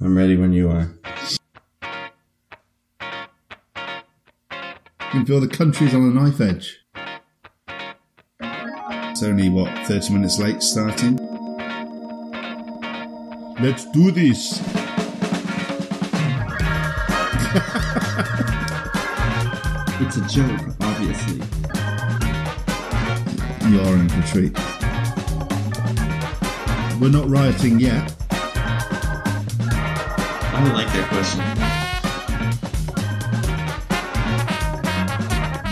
I'm ready when you are. You can feel the country's on a knife edge. It's only, what, 30 minutes late starting? Let's do this! It's a joke, obviously. You are in for a treat. We're not rioting yet. I don't like that question.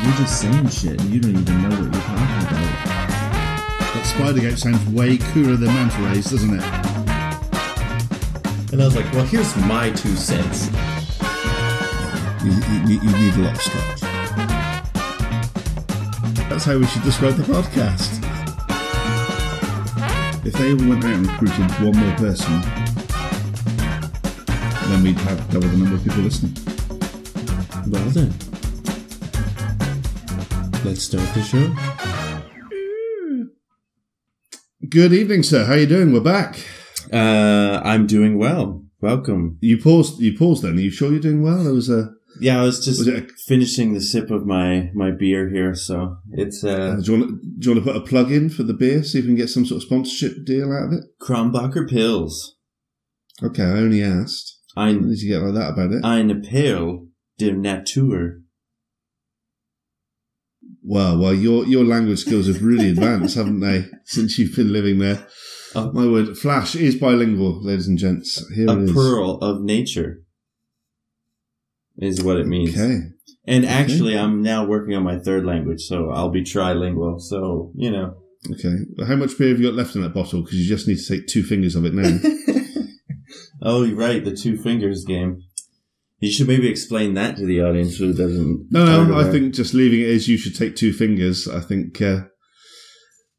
You're just saying shit and you don't even know what you're talking about. That Spidergate sounds way cooler than Manta Rays, doesn't it? And I was like, well, here's my two cents. You, you, you need a lot of scotch. That's how we should describe the podcast. If they all went out and recruited one more person, then we'd have double the number of people listening. Well then. Let's start the show. Good evening, sir. How are you doing? We're back. Uh, I'm doing well. Welcome. You paused. You paused. Then. Are you sure you're doing well? There was a. Yeah, I was just Was a- finishing the sip of my my beer here, so it's uh, do, you want to, do you want to put a plug in for the beer? See if we can get some sort of sponsorship deal out of it. Krombacher Pils. Okay, I only asked. I Ein, need to get like that about it. eine Perle der Natur. Wow, well, your your language skills have really advanced, haven't they, since you've been living there? Oh. My word, Flash is bilingual, ladies and gents. Here A it is. pearl of nature is what it means. Okay. And actually, I'm now working on my third language, so I'll be trilingual. So you know. Okay. How much beer have you got left in that bottle? Because you just need to take two fingers of it now. oh, you're right. The two fingers game. You should maybe explain that to the audience who doesn't. No, no. I think just leaving it as you should take two fingers. I think uh,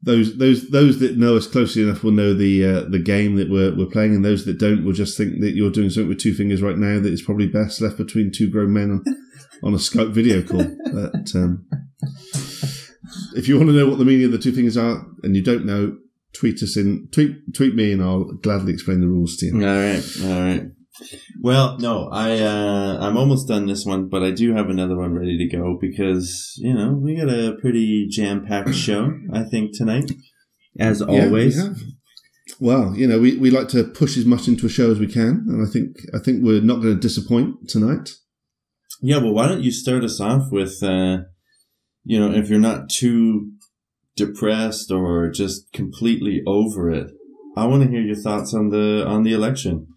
those those those that know us closely enough will know the uh, the game that we're we're playing, and those that don't will just think that you're doing something with two fingers right now that is probably best left between two grown men on, on a Skype video call. But um, if you want to know what the meaning of the two fingers are, and you don't know, tweet us in tweet tweet me, and I'll gladly explain the rules to you. All right, all right. Well, no, I uh, I'm almost done this one, but I do have another one ready to go because you know we got a pretty jam packed show. I think tonight, as Yeah, we always. have. Well, you know, we, we like to push as much into a show as we can, and I think I think we're not going to disappoint tonight. Yeah, well, why don't you start us off with, uh, you know, if you're not too depressed or just completely over it, I want to hear your thoughts on the on the election,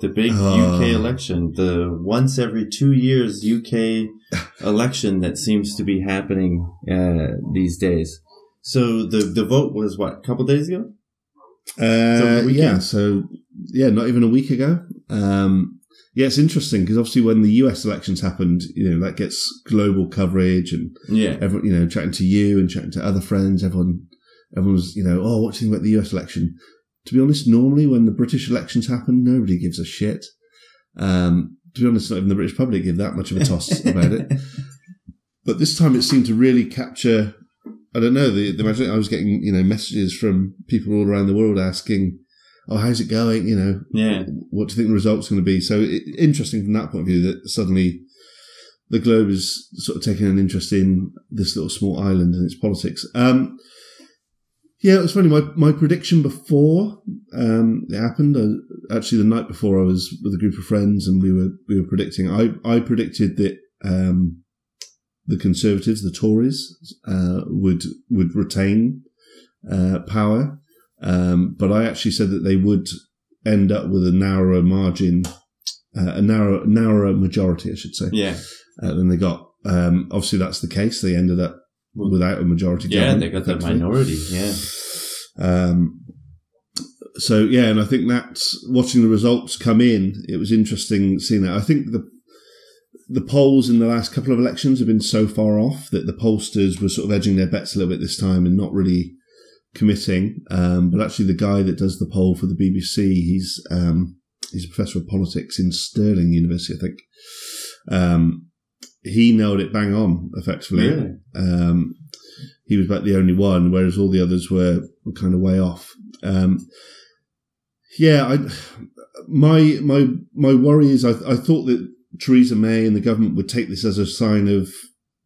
the big Oh. UK election, the once every two years UK election that seems to be happening uh, these days. So the the vote was what a couple days ago. Uh, weekend. yeah, so yeah, not even a week ago. Um, yeah, it's interesting because obviously when the US elections happened, you know that gets global coverage, and Yeah, everyone, you know, chatting to you and chatting to other friends, everyone, everyone's, you know, oh, what do you think about the US election? To be honest, normally when the British elections happen, nobody gives a shit. Um, to be honest, not even the British public give that much of a toss about it. But this time it seemed to really capture. I don't know. The, the I was getting you know messages from people all around the world asking, "Oh, how's it going? You know, yeah, what do you think the results going to be?" So it, interesting from that point of view that suddenly the globe is sort of taking an interest in this little small island and its politics. Um, yeah, it was funny. My my prediction before um, it happened, uh, actually the night before, I was with a group of friends and we were we were predicting. I I predicted that um, the Conservatives, the Tories, uh, would would retain uh, power, um, but I actually said that they would end up with a narrower margin, uh, a narrow narrower majority, I should say, yeah, uh, than they got. Um, obviously, that's the case. They ended up without a majority. yeah. They got that minority. Yeah, Um, so yeah, and I think that's watching the results come in. It was interesting seeing that. I think the the polls in the last couple of elections have been so far off that the pollsters were sort of edging their bets a little bit this time and not really committing. Um, but actually, the guy that does the poll for the BBC, he's um, he's a professor of politics in Stirling University, I think. Um, he nailed it bang on, effectively. Really? Um, he was about the only one, whereas all the others were, were kind of way off. Um, Yeah, I, my my my worry is I, I thought that Theresa May and the government would take this as a sign of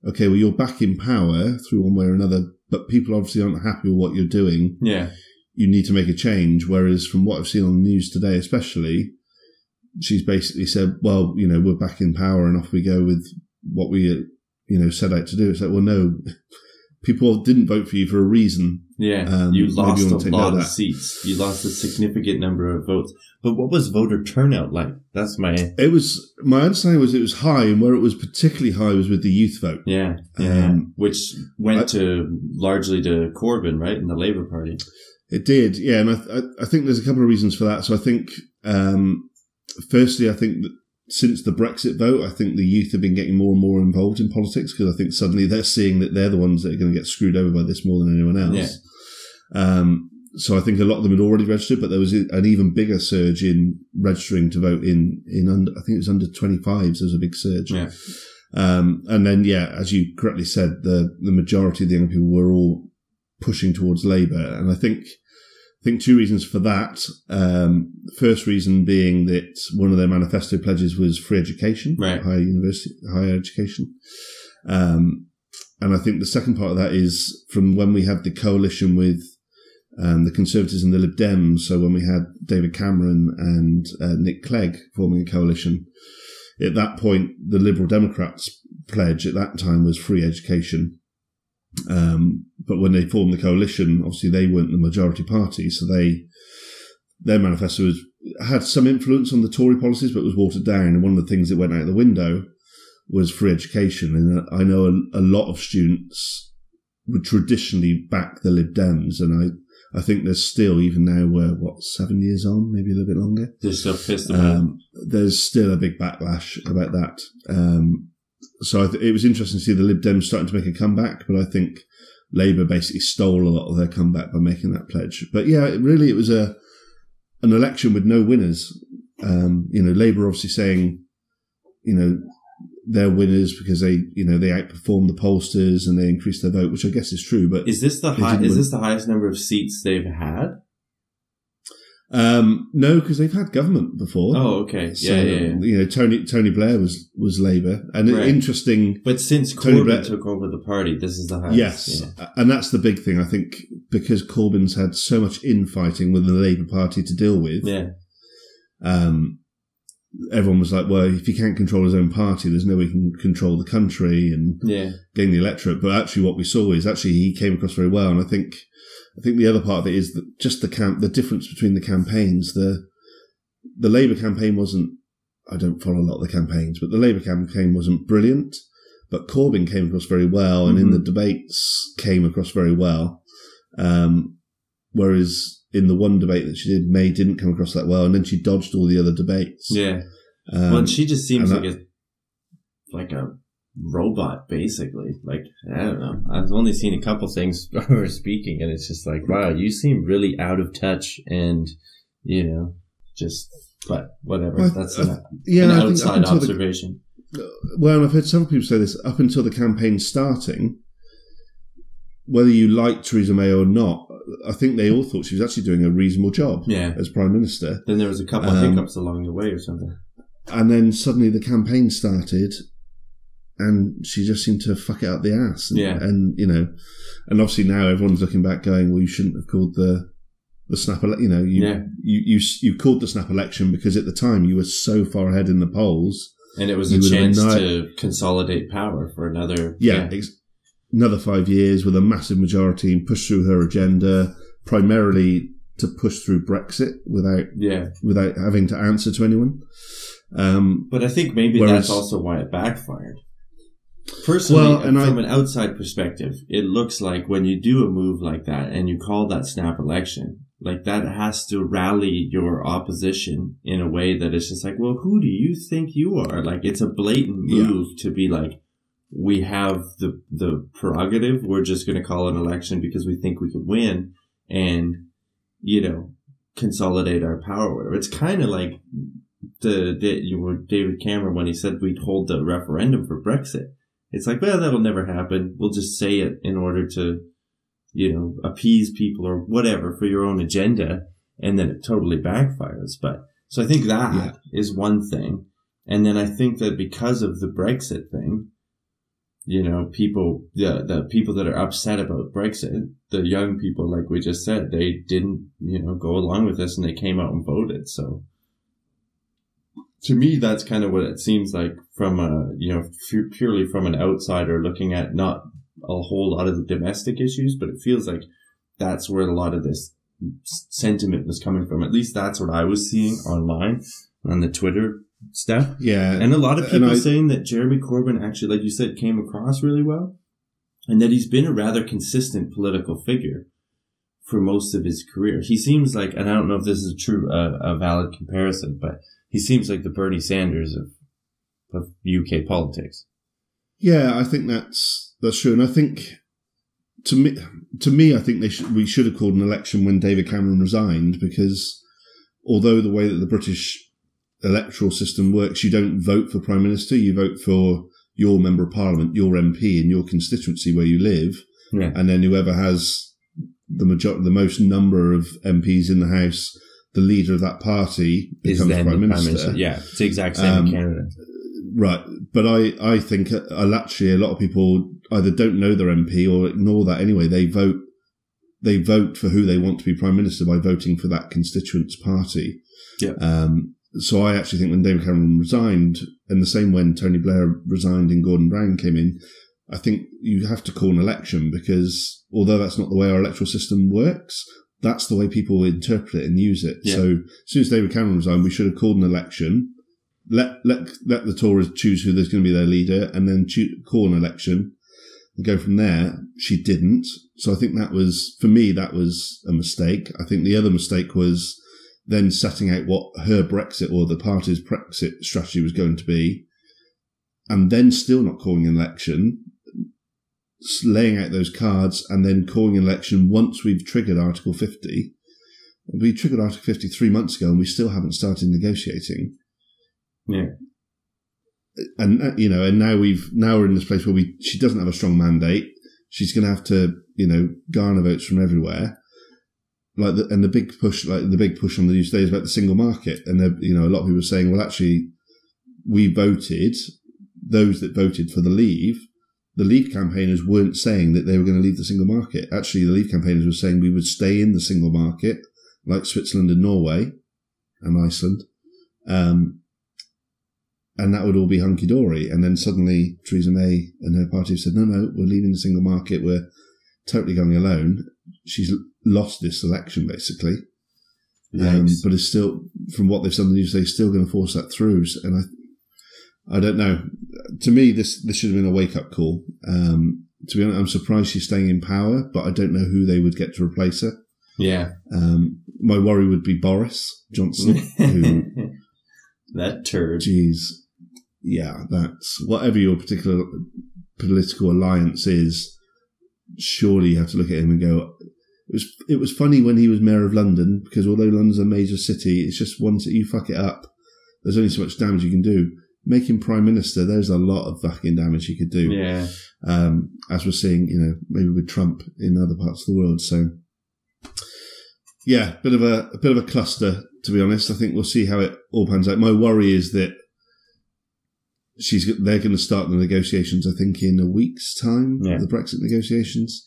okay, well you're back in power through one way or another, but people obviously aren't happy with what you're doing. Yeah. You need to make a change. Whereas from what I've seen on the news today, especially, she's basically said, well, you know, we're back in power and off we go with what we, you know, set out to do. It's like, well, no, people didn't vote for you for a reason. Yeah, Um, you lost you a wanna take note lot of of seats. You lost a significant number of votes. But what was voter turnout like? That's my It was, my understanding was it was high and where it was particularly high was with the youth vote. yeah, yeah, Um, which went I- to largely to Corbyn, right, in the Labour Party. It did, yeah, and I, I, I think there's a couple of reasons for that. So I think, um, firstly, I think that since the Brexit vote, I think the youth have been getting more and more involved in politics because I think suddenly they're seeing that they're the ones that are going to get screwed over by this more than anyone else. Yeah. Um, so I think a lot of them had already registered, but there was an even bigger surge in registering to vote in in under. I think it was under twenty five 25s. There was a big surge. Yeah, Um, and then, yeah, as you correctly said, the, the majority of the young people were all pushing towards Labour. And I think, I think two reasons for that. Um, first reason being that one of their manifesto pledges was free education, Right. higher university, higher education. Um, and I think the second part of that is from when we had the coalition with um, the Conservatives and the Lib Dems. So when we had David Cameron and uh, Nick Clegg forming a coalition, at that point, the Liberal Democrats' pledge at that time was free education. Um, but when they formed the coalition, obviously they weren't the majority party, so they their manifesto was, had some influence on the Tory policies, but was watered down. And one of the things that went out the window was free education. And I know a, a lot of students would traditionally back the Lib Dems, and I I think there's still even now we're what seven years on, maybe a little bit longer. they're still Um, there's still a big backlash about that. Um, so I th- it was interesting to see the Lib Dems starting to make a comeback, but I think Labour basically stole a lot of their comeback by making that pledge. But yeah, it really, it was a an election with no winners. Um, you know, Labour obviously saying, you know, they're winners because they, you know, they outperformed the pollsters and they increased their vote, which I guess is true. But Is this the high? Is win. this the highest number of seats they've had? Um, no, because they've had government before. Oh, okay, So, yeah, yeah, yeah. you know, Tony Tony Blair was was Labour, and Right. interesting. But since Tony Corbyn Blair- took over the party, this is the highest. Yes, yeah. and that's the big thing. I think because Corbyn's had so much infighting with the Labour Party to deal with, yeah, um, everyone was like, "Well, if he can't control his own party, there's no way he can control the country and yeah, gain the electorate." But actually, what we saw is actually he came across very well, and I think, I think the other part of it is that just the camp, the difference between the campaigns. The the Labour campaign wasn't. I don't follow a lot of the campaigns, but the Labour campaign wasn't brilliant. But Corbyn came across very well, and in Mhm. the debates came across very well. Um, whereas in the one debate that she did, May didn't come across that well, and then she dodged all the other debates. yeah. Um, well, she just seems like a like a robot, basically. Like I don't know. I've only seen a couple things of her speaking, and it's just like, wow, you seem really out of touch, and you know, just. But whatever. Well, That's I- an, yeah, an I outside until the observation. Well, I've heard several people say this up until the campaign starting. Whether you like Theresa May or not, I think they all thought she was actually doing a reasonable job Yeah. as prime minister. Then there was a couple of Um, hiccups along the way, or something. And then suddenly the campaign started, and she just seemed to fuck it up the ass. And, Yeah. and you know, and obviously now everyone's looking back, going, "Well, you shouldn't have called the the snap." Ele-. You know, you, Yeah. you you you called the snap election because at the time you were so far ahead in the polls. And it was you a chance to consolidate power for another. yeah, ex- another five years with a massive majority and push through her agenda, primarily to push through Brexit without yeah. without having to answer to anyone. Um, But I think maybe Whereas- that's also why it backfired. Personally, Well, and I- from an outside perspective, it looks like when you do a move like that and you call that snap election, like that has to rally your opposition in a way that it's just like, well, who do you think you are? Like it's a blatant Yeah. move to be like, we have the the prerogative. We're just going to call an election because we think we could win, and you know, consolidate our power. Or whatever. It's kind of like the, the you were David Cameron when he said we'd hold the referendum for Brexit. It's like, well, that'll never happen. We'll just say it in order to, you know, appease people or whatever for your own agenda. and then it totally backfires. But so I think that is Yeah. one thing. And then I think that because of the Brexit thing, you know, people, the, the people that are upset about Brexit, the young people, like we just said, they didn't, you know, go along with this and they came out and voted. So to me, that's kind of what it seems like from a, you know, fu- purely from an outsider looking at not a whole lot of the domestic issues, but it feels like that's where a lot of this sentiment was coming from. At least that's what I was seeing online on the Twitter stuff. Yeah, And a lot of people I- saying that Jeremy Corbyn actually, like you said, came across really well and that he's been a rather consistent political figure for most of his career. He seems like, and I don't know if this is a true, uh, a valid comparison, but he seems like the Bernie Sanders of, of UK politics. Yeah, I think that's that's true, and I think to me, to me, I think they should, we should have called an election when David Cameron resigned because although the way that the British electoral system works, you don't vote for prime minister, you vote for your member of parliament, your MP in your constituency where you live, Yeah. and then whoever has the major- the most number of MPs in the House, the leader of that party becomes then prime the minister. Yeah, it's the exact same Um, in Canada. Right, but I, I think uh, actually a lot of people either don't know their MP or ignore that anyway. They vote they vote for who they want to be prime minister by voting for that constituents party. Yeah. Um, so I actually think when David Cameron resigned, and the same when Tony Blair resigned and Gordon Brown came in, I think you have to call an election because although that's not the way our electoral system works, that's the way people interpret it and use it. Yeah. So as soon as David Cameron resigned, we should have called an election let let let the Tories choose who there's going to be their leader, and then choo- call an election and go from there. She didn't, so I think that was for me that was a mistake. I think the other mistake was then setting out what her Brexit or the party's Brexit strategy was going to be, and then still not calling an election, laying out those cards, and then calling an election once we've triggered Article 50. We triggered Article 50 three months ago, and we still haven't started negotiating Yeah. and uh, you know, and now we've now we're in this place where we she doesn't have a strong mandate. She's going to have to you know garner votes from everywhere. Like the, and the big push, like the big push on the news today is about the single market, and you know a lot of people are saying, well, actually, we voted those that voted for the leave. The leave campaigners weren't saying that they were going to leave the single market. Actually, the leave campaigners were saying we would stay in the single market, like Switzerland and Norway and Iceland. Um, and that would all be hunky dory. And then suddenly Theresa May and her party have said, no, no, we're leaving the single market. We're totally going alone. She's lost this election basically. Um, but it's still, from what they've said on the news, they're still going to force that through. And I, I don't know. To me, this, this should have been a wake up call. Um, to be honest, I'm surprised she's staying in power, but I don't know who they would get to replace her. yeah. Um, my worry would be Boris Johnson, who that turd. Geez, yeah, that's whatever your particular political alliance is. Surely you have to look at him and go. It was it was funny when he was mayor of London because although London's a major city, it's just once you fuck it up, there's only so much damage you can do. Make him prime minister. There's a lot of fucking damage he could do. Yeah. Um, as we're seeing, you know, maybe with Trump in other parts of the world. So, yeah, bit of a, a bit of a cluster, to be honest. I think we'll see how it all pans out. My worry is that she's they're going to start the negotiations. I think in a week's time, Yeah. the Brexit negotiations,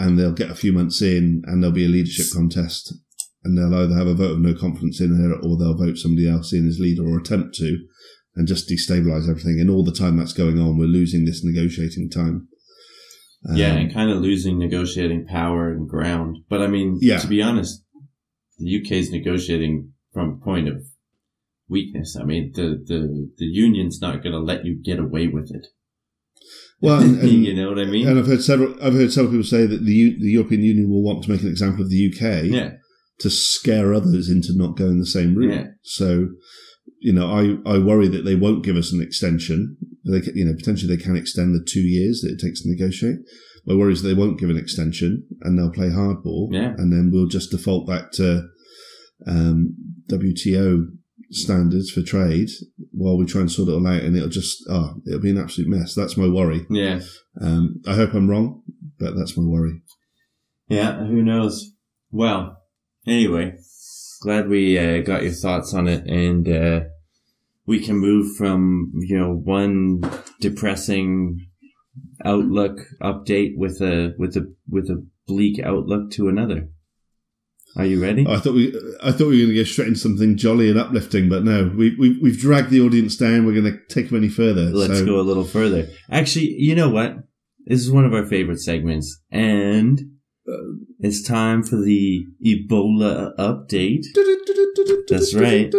and they'll get a few months in, and there'll be a leadership contest, and they'll either have a vote of no confidence in her, or they'll vote somebody else in as leader, or attempt to, and just destabilize everything. And all the time that's going on, we're losing this negotiating time. yeah, Um, and kind of losing negotiating power and ground. But I mean, Yeah. to be honest, the UK is negotiating from a point of weakness. I mean, the the the union's not going to let you get away with it. Well, and- and- you know what I mean? And I've heard several. I've heard several people say that the U, the European Union will want to make an example of the UK yeah, to scare others into not going the same route. Yeah. So, you know, I, I worry that they won't give us an extension. They, you know, potentially they can extend the two years that it takes to negotiate. My worry is they won't give an extension and they'll play hardball. Yeah. And then we'll just default back to um, WTO standards for trade while we try and sort it all out. And it'll just, oh, it'll be an absolute mess. That's my worry. yeah, Um, I hope I'm wrong, but that's my worry. yeah. Who knows? Well, anyway, glad we uh, got your thoughts on it, and uh, we can move from you know one depressing outlook update with a with a with a bleak outlook to another. Are you ready? Oh, I thought we, I thought we were going to go straight into something jolly and uplifting, but no, we, we we've dragged the audience down. We're going to take them any further. Let's so- go a little further. Actually, you know what? This is one of our favorite segments, and uh, it's time for the Ebola update. That's right.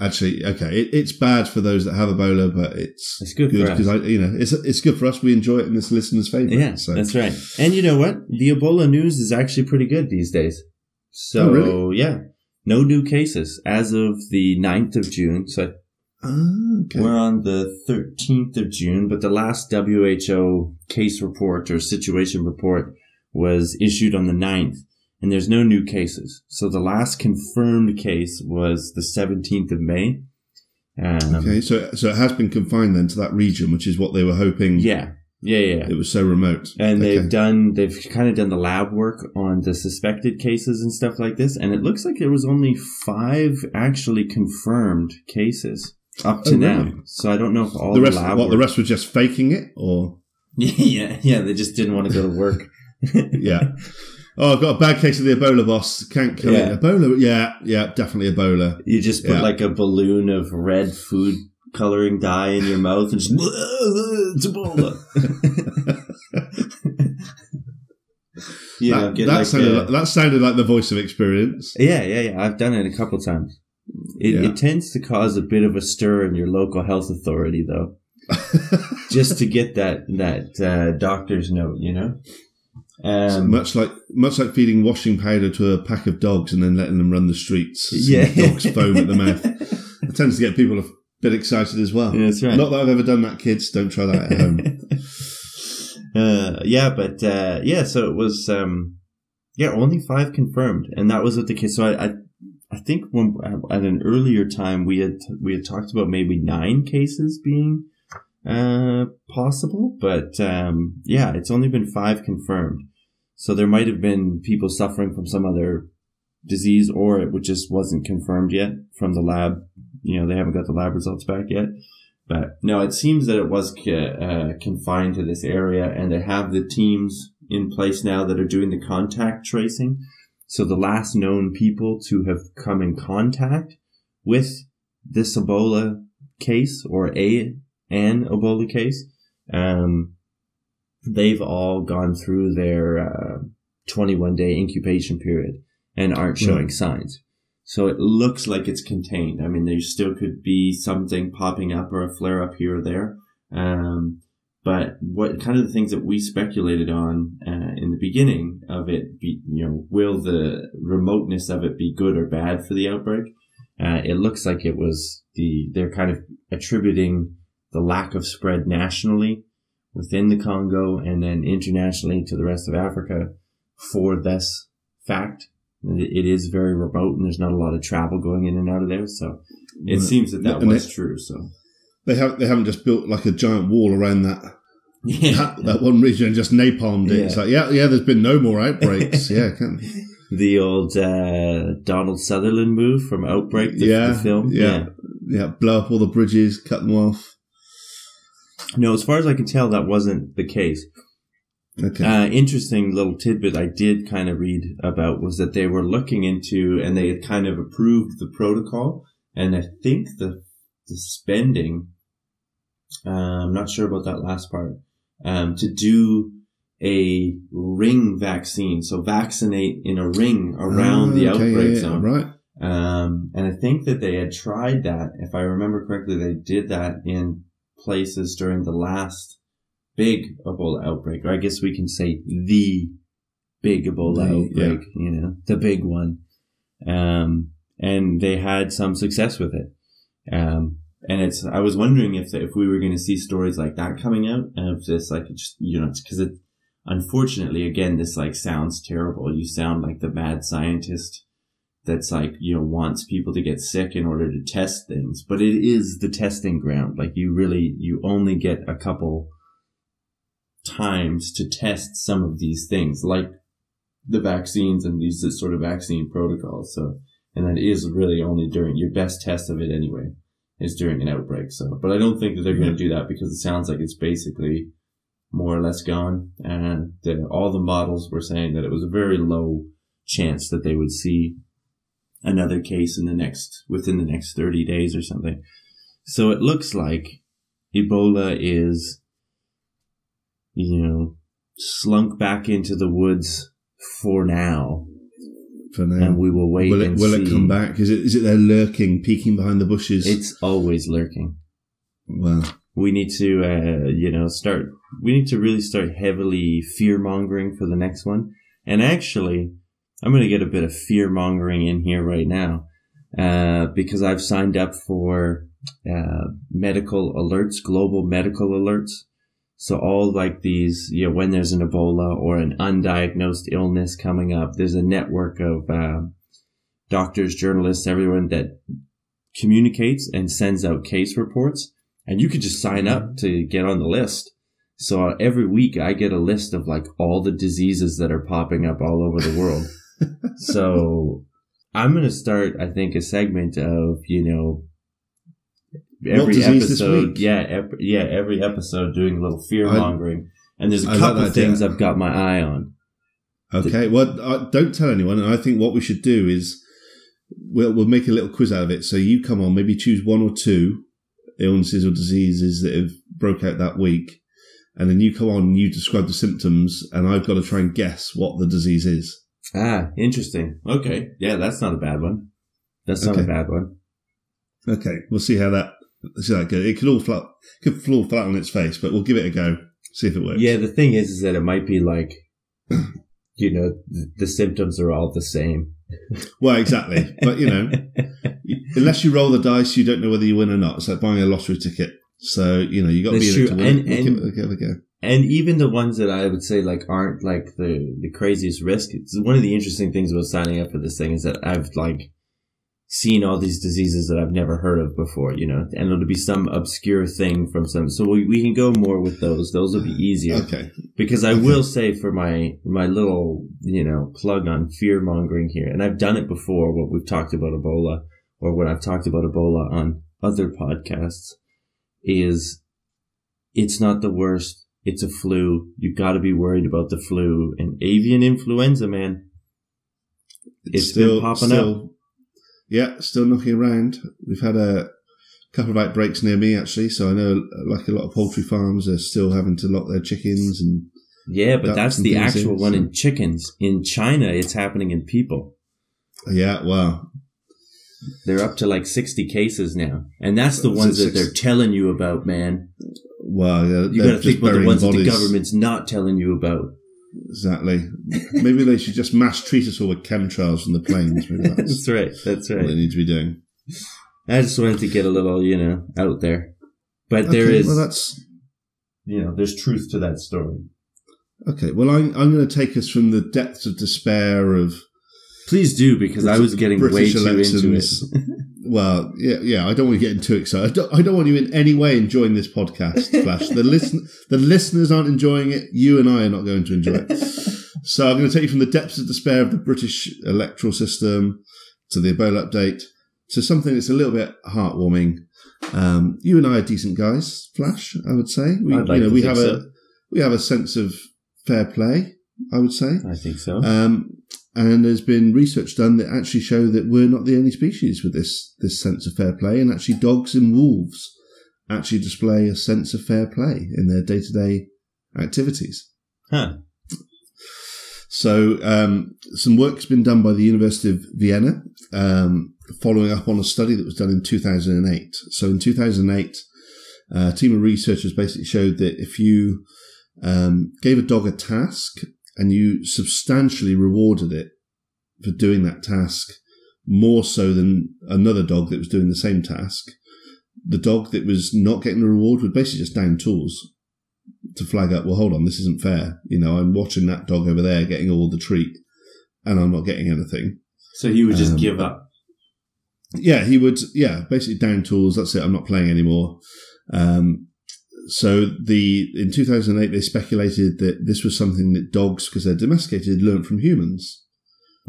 Actually, okay, it, it's bad for those that have Ebola, but it's It's good for us. because I, you know, it's it's good for us. We enjoy it, and it's listeners' favorite. Yeah, so that's right. And you know what? The Ebola news is actually pretty good these days. So, Oh, really? yeah, no new cases as of the 9th of June. So Ah, okay. we're on the 13th of June, but the last WHO case report or situation report was issued on the 9th, and there's no new cases. So the last confirmed case was the 17th of May. Um, okay, so so it has been confined then to that region, which is what they were hoping. Yeah, yeah, yeah. it was so remote, and Okay. they've done they've kind of done the lab work on the suspected cases and stuff like this and it looks like there was only five actually confirmed cases up to Oh, now really? so i don't know if all the the, rest. lab What the rest were just faking it, or yeah yeah they just didn't want to go to work yeah. Oh, I've got a bad case of the Ebola, boss. Can't come Yeah. in. Ebola, yeah, yeah, definitely Ebola. you just put Yeah. like a balloon of red food coloring dye in your mouth and just it's Ebola. know, that, that like sounded a- like, that sounded like the voice of experience. Yeah, yeah, yeah. I've done it a couple times. It, Yeah. it tends to cause a bit of a stir in your local health authority, though, just to get that that uh, doctor's note, you know. Um, much like much like feeding washing powder to a pack of dogs and then letting them run the streets. yeah, dogs foam at the mouth. It tends to get people bit excited as well. Yeah, that's right. Not that I've ever done that, kids. Don't try that at home. uh, yeah, but uh, yeah, so it was um, yeah, only five confirmed, and that was with the case. So I, I, I think when at an earlier time we had we had talked about maybe nine cases being uh, possible, but um, yeah, it's only been five confirmed. So there might have been people suffering from some other disease, or it just wasn't confirmed yet from the lab. You know, they haven't got the lab results back yet. But no, it seems that it was uh, confined to this area, and they have the teams in place now that are doing the contact tracing. So the last known people to have come in contact with this Ebola case or a an Ebola case, um, they've all gone through their uh, 21 day incubation period and aren't showing signs. So it looks like it's contained. I mean, there still could be something popping up or a flare up here or there. Um, but what kind of the things that we speculated on uh, in the beginning of it be, you know, will the remoteness of it be good or bad for the outbreak? Uh, it looks like it was the, they're kind of attributing the lack of spread nationally within the Congo and then internationally to the rest of Africa for this fact. It is very remote and there's not a lot of travel going in and out of there. So it Right. seems that that And was they- true. So They have they haven't just built like a giant wall around that yeah, that, that one region and just napalmed it. Yeah. It's like yeah, yeah. There's been no more outbreaks. yeah, can't, the old uh, Donald Sutherland move from Outbreak, the, Yeah, the film. yeah. yeah. Blow up all the bridges, cut them off. No, as far as I can tell, that wasn't the case. Okay. Uh, interesting little tidbit I did kind of read about was that they were looking into and they had kind of approved the protocol, and I think the the spending. Uh, I'm not sure about that last part. Um, to do a ring vaccine, so vaccinate in a ring around the Ah, okay, outbreak yeah, zone. Right. Um, and I think that they had tried that. If I remember correctly, they did that in places during the last big Ebola outbreak, or I guess we can say the big Ebola The- outbreak, you know, the big one. Um, and they had some success with it. Um, and it's, I was wondering if, if we were going to see stories like that coming out and if this, like, just, you know, cause it, unfortunately, again, this like sounds terrible. You sound like the mad scientist that's like, you know, wants people to get sick in order to test things, but it is the testing ground. Like you really, you only get a couple times to test some of these things, like the vaccines and these sort of vaccine protocols. So and that is really only during your best test of it anyway is during an outbreak. So, but I don't think that they're going to do that because it sounds like it's basically more or less gone, and the, all the models were saying that it was a very low chance that they would see another case in the next within the next 30 days or something. So it looks like Ebola is you know slunk back into the woods for now For now, and we will wait will it will see. it come back? Is it is it there lurking, peeking behind the bushes? It's always lurking. well, We need to, uh, you know, start. We need to really start heavily fear mongering for the next one. And actually, I'm going to get a bit of fear mongering in here right now, uh, because I've signed up for uh, medical alerts, global medical alerts. So all like these, you know, when there's an Ebola or an undiagnosed illness coming up, there's a network of um doctors, journalists, everyone that communicates and sends out case reports and you could just sign up to get on the list. So uh, every week I get a list of like all the diseases that are popping up all over the world. so I'm going to start, I think, a segment of, you know, every disease this episode. week? Yeah. Ep- yeah. Every episode doing a little fear mongering. And there's a I couple of things. I've got my eye on. Okay, well, uh, don't tell anyone. And I think what we should do is we'll we'll make a little quiz out of it. So you come on, maybe choose one or two illnesses or diseases that have broke out that week, and then you come on and you describe the symptoms, and I've got to try and guess what the disease is. Ah, interesting. Okay. Yeah, that's not a bad one. That's not a bad one. Okay, we'll see how that see how that goes. It could all flat could fall flat on its face, but we'll give it a go. See if it works. Yeah, the thing is, is that it might be like, you know, th- the symptoms are all the same. Well, exactly. but you know, unless you roll the dice, you don't know whether you win or not. It's like buying a lottery ticket. So you know you got to be in to win. And- We'll and- give it a go. and even the ones that I would say like aren't like the the craziest risk. It's one of the interesting things about signing up for this thing is that I've like seen all these diseases that I've never heard of before. You know, and it'll be some obscure thing from some. So we, we can go more with those. Those will be easier. Okay. because I Okay. will say for my my little you know plug on fear mongering here, and I've done it before what we've talked about Ebola or what I've talked about Ebola on other podcasts, is it's not the worst. It's a flu. You've got to be worried about the flu and avian influenza, man. it's still been popping still, Yeah, still knocking around. We've had a couple of outbreaks near me actually, so I know like a lot of poultry farms are still having to lock their chickens and Yeah, but that's the actual in, one so- in chickens. In China, it's happening in people. yeah, well, They're up to like 60 cases now. And that's the ones that they're telling you about, man. well, they're, You got to think about the ones that the government's not telling you about. Exactly. Maybe they should just mass treat us all with chemtrails from the planes. Maybe that's That's right. That's what they right. need to be doing. I just wanted to get a little, you know, out there. But there okay, is, well, that's you know, there's truth to that story. okay. Well, I'm, I'm going to take us from the depths of despair of Please do, because I was getting British way too into it. Well, yeah, yeah. I don't want to get too excited. I don't, I don't want you in any way enjoying this podcast, Flash. the listen, the listeners aren't enjoying it. You and I are not going to enjoy it. So I'm going to take you from the depths of despair of the British electoral system to the Ebola update to something that's a little bit heartwarming. Um, you and I are decent guys, Flash. I would say. We, I'd like you know, to we have a we have a sense of fair play. I would say. I think so. Um, and there's been research done that actually show that we're not the only species with this this sense of fair play, and actually dogs and wolves actually display a sense of fair play in their day to day activities. huh. So um, some work's been done by the University of Vienna, um, following up on a study that was done in 2008. So in 2008, uh, a team of researchers basically showed that if you um, gave a dog a task and you substantially rewarded it for doing that task more so than another dog that was doing the same task, the dog that was not getting the reward would basically just down tools to flag up, well, hold on, this isn't fair. You know, I'm watching that dog over there getting all the treat and I'm not getting anything. So he would just Um, give up. Yeah, he would, yeah, basically down tools. That's it. I'm not playing anymore. Um, so the, in 2008, they speculated that this was something that dogs, because they're domesticated, learned from humans.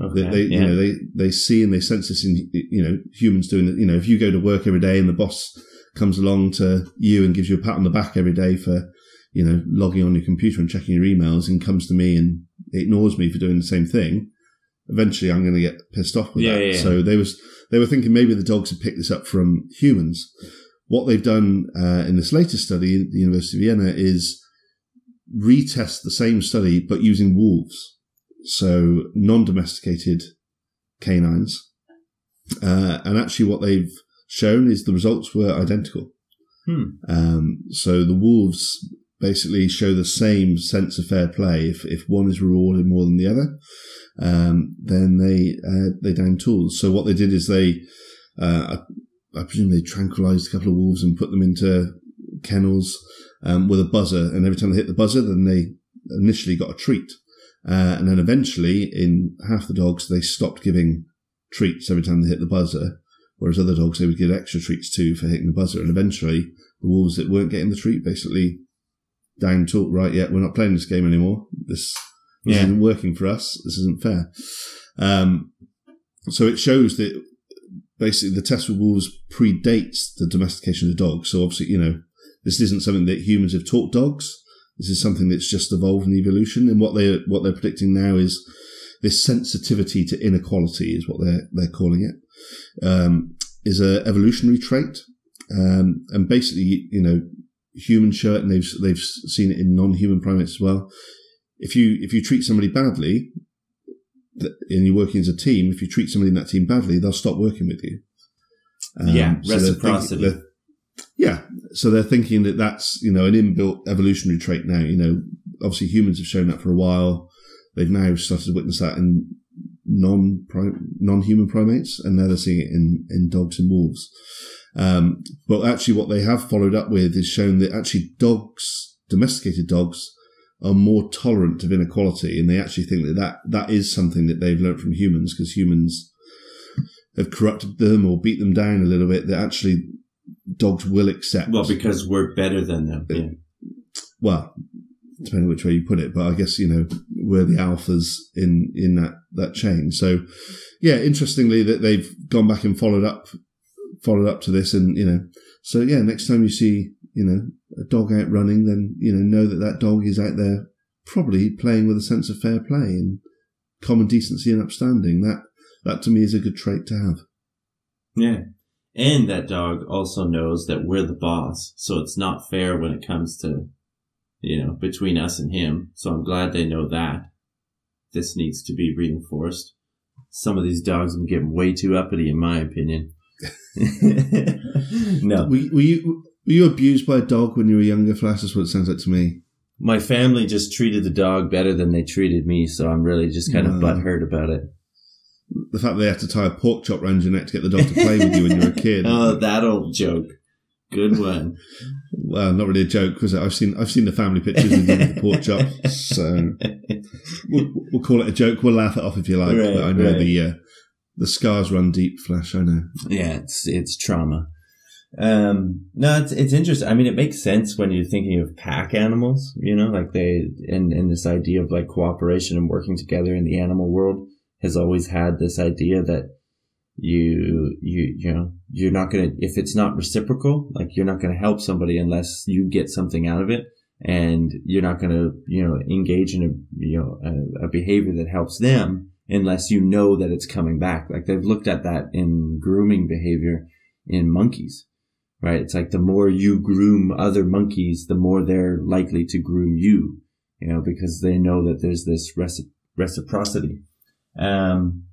Okay. They, they yeah. you know, they, they see and they sense this in, you know, humans doing it. You know, if you go to work every day and the boss comes along to you and gives you a pat on the back every day for, you know, logging on your computer and checking your emails and comes to me and ignores me for doing the same thing, eventually I'm going to get pissed off with Yeah, that. yeah, yeah. So they was, they were thinking maybe the dogs had picked this up from humans. What they've done uh, in this latest study at the University of Vienna is retest the same study but using wolves, so non-domesticated canines. Uh, and actually, what they've shown is the results were identical. Hmm. Um, so the wolves basically show the same sense of fair play. If if one is rewarded more than the other, um, then they uh, they down tools. So what they did is they, uh, I, presume they tranquilized a couple of wolves and put them into kennels um, with a buzzer, and every time they hit the buzzer, then they initially got a treat, uh, and then eventually, in half the dogs, they stopped giving treats every time they hit the buzzer, whereas other dogs they would give extra treats too for hitting the buzzer, and eventually, the wolves that weren't getting the treat basically down tool right. Yeah, we're not playing this game anymore. This this Yeah. isn't working for us. This isn't fair. Um, so it shows that basically the test with wolves predates the domestication of dogs. So obviously, you know, this isn't something that humans have taught dogs. This is something that's just evolved in evolution. And what they what they're predicting now is this sensitivity to inequality is what they're they're calling it. Um, is a evolutionary trait, um, and basically, you know, humans show it, and they've they've seen it in non-human primates as well. If you if you treat somebody badly, and you're working as a team, if you treat somebody in that team badly, they'll stop working with you. Um, Yeah, so they're reciprocity. thinking- they're- yeah, so they're thinking that that's you know an inbuilt evolutionary trait now. You know, obviously humans have shown that for a while. They've now started to witness that in non non human primates, and now they're seeing it in in dogs and wolves. Um, but actually, what they have followed up with is shown that actually dogs, domesticated dogs, are more tolerant of inequality, and they actually think that that, that is something that they've learned from humans because humans have corrupted them or beat them down a little bit. That actually dogs will accept. well, because we're better than them. Yeah. well, depending which way you put it, but I guess you know we're the alphas in in that that chain. So, yeah, interestingly that they've gone back and followed up followed up to this, and you know, so yeah, next time you see you know a dog out running, then you know know that that dog is out there probably playing with a sense of fair play and common decency and upstanding. That that to me is a good trait to have. Yeah. And that dog also knows that we're the boss. So it's not fair when it comes to, you know, between us and him. So I'm glad they know that. This needs to be reinforced. Some of these dogs been getting way too uppity, in my opinion. no. You were you abused by a dog when you were younger, Flash? That's what it sounds like to me. My family just treated the dog better than they treated me, so I'm really just kind of Wow. butthurt about it. the fact that they had to tie a pork chop round your neck to get the dog to play with you when you were a kid. Oh, that old joke. Good one. Well, not really a joke because I've seen I've seen the family pictures with you with the pork chop. So we'll, we'll call it a joke. We'll laugh it off if you like. Right, but I know right. the uh, the scars run deep. Flash, I know. Yeah, it's it's trauma. Um, no, it's it's interesting. I mean, it makes sense when you're thinking of pack animals. You know, like they and and this idea of like cooperation and working together in the animal world has always had this idea that you you you know you're not gonna if it's not reciprocal, like you're not gonna help somebody unless you get something out of it, and you're not gonna you know engage in a you know a, a behavior that helps them unless you know that it's coming back. Like they've looked at that in grooming behavior in monkeys, right? It's like the more you groom other monkeys, the more they're likely to groom you, you know, because they know that there's this reci- reciprocity. Um,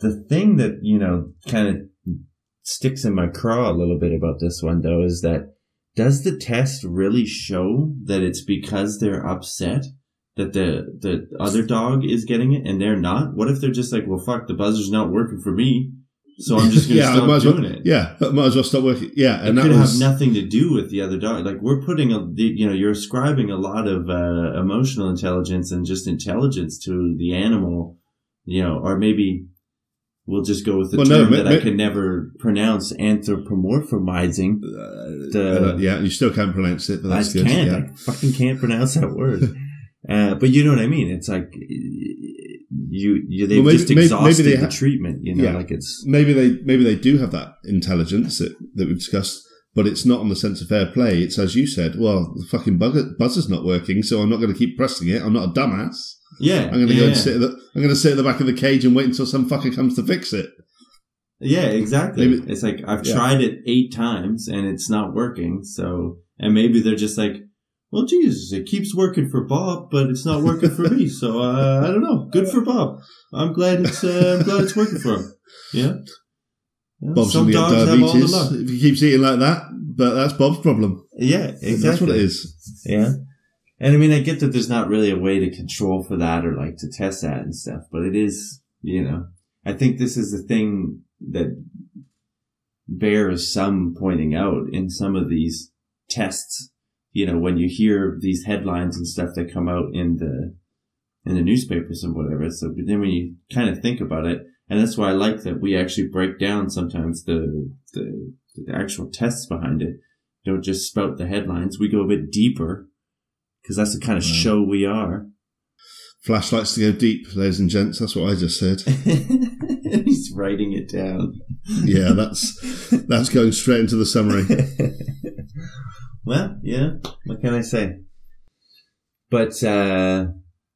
the thing that, you know, kind of sticks in my craw a little bit about this one though is that does the test really show that it's because they're upset that the the other dog is getting it and they're not? What if they're just like, well, fuck, the buzzer's not working for me, so I'm just gonna yeah, I stop as doing well. it. Yeah, I might as well stop working. Yeah, It and that could was have nothing to do with the other dog. Like we're putting a, the- you know, you're ascribing a lot of uh, emotional intelligence and just intelligence to the animal, you know, or maybe we'll just go with the Well, no, term ma- that ma- I can never pronounce, anthropomorphizing. uh, the- yeah, you still can't pronounce it, but I that's good. can't. Yeah. I fucking can't pronounce that word. uh, but you know what I mean. It's like you, you they've Well, maybe- just maybe- maybe exhausted they the treatment. You know, Yeah. like it's maybe they maybe they do have that intelligence that, that we've discussed, but it's not on the sense of fair play. It's as you said. Well, the fucking buzzer, buzzer's not working, so I'm not going to keep pressing it. I'm not a dumbass. yeah. I'm going to yeah, go and yeah. sit. At the, I'm going to sit at the back of the cage and wait until some fucker comes to fix it. Yeah, exactly. Maybe- it's like I've tried it eight times and it's not working. So, and maybe they're just like, well, Jesus, it keeps working for Bob, but it's not working for me. So uh, I don't know. Good for Bob. I'm glad it's uh, I'm glad it's working for him. Yeah. Yeah, Bob's Some to get have all the diabetes luck. if he keeps eating like that. But that's Bob's problem. Yeah, exactly. That's what it is. Yeah. And I mean, I get that there's not really a way to control for that or like to test that and stuff, but it is, you know, I think this is the thing that bears some pointing out in some of these tests. You know, when you hear these headlines and stuff that come out in the, in the newspapers and whatever. So, but then when you kind of think about it, and that's why I like that we actually break down sometimes the, the, the actual tests behind it. Don't just spout the headlines. We go a bit deeper because that's the kind of Wow. show we are. Flash likes to go deep, ladies and gents. That's what I just said. He's writing it down. Yeah, that's that's going straight into the summary. well, yeah. What can I say? But uh,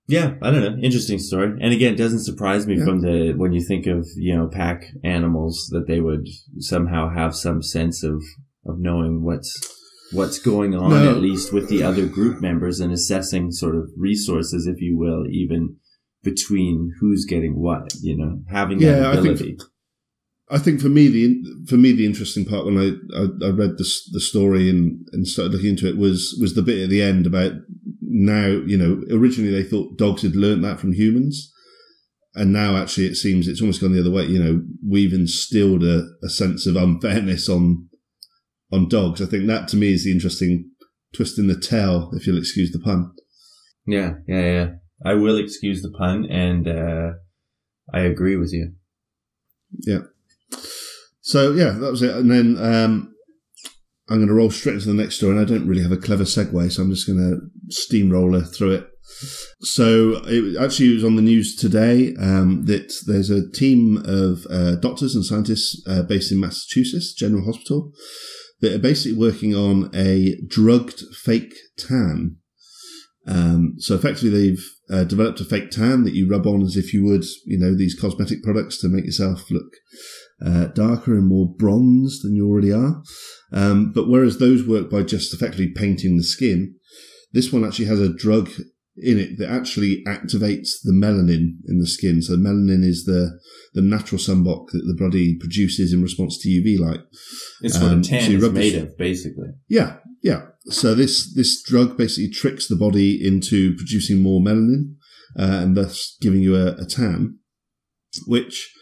yeah, I don't know. Interesting story. And again, it doesn't surprise me Yeah. from the when you think of you know pack animals that they would somehow have some sense of of knowing what's what's going on No. at least with the other group members and assessing sort of resources, if you will, even between who's getting what. You know, having Yeah, that I think- I think for me the for me the interesting part when I I, I read the the story and, and started looking into it was was the bit at the end about now you know originally they thought dogs had learnt that from humans, and now actually it seems it's almost gone the other way. You know we've instilled a, a sense of unfairness on on dogs. I think that to me is the interesting twist in the tail, if you'll excuse the pun. Yeah, yeah, yeah. I will excuse the pun, and uh, I agree with you. Yeah. So yeah, that was it. And then um, I'm going to roll straight into the next story. And I don't really have a clever segue, so I'm just going to steamroller through it. So it actually it was on the news today um, that there's a team of uh, doctors and scientists uh, based in Massachusetts General Hospital that are basically working on a drugged fake tan. Um, so effectively, they've uh, developed a fake tan that you rub on as if you would, you know, these cosmetic products to make yourself look uh, darker and more bronzed than you already are. Um, but whereas those work by just effectively painting the skin, this one actually has a drug in it that actually activates the melanin in the skin. So melanin is the the natural sunblock that the body produces in response to UV light. It's what Um, a tan so is made this- of, basically. Yeah, yeah. So this this drug basically tricks the body into producing more melanin uh, and thus giving you a, a tan, which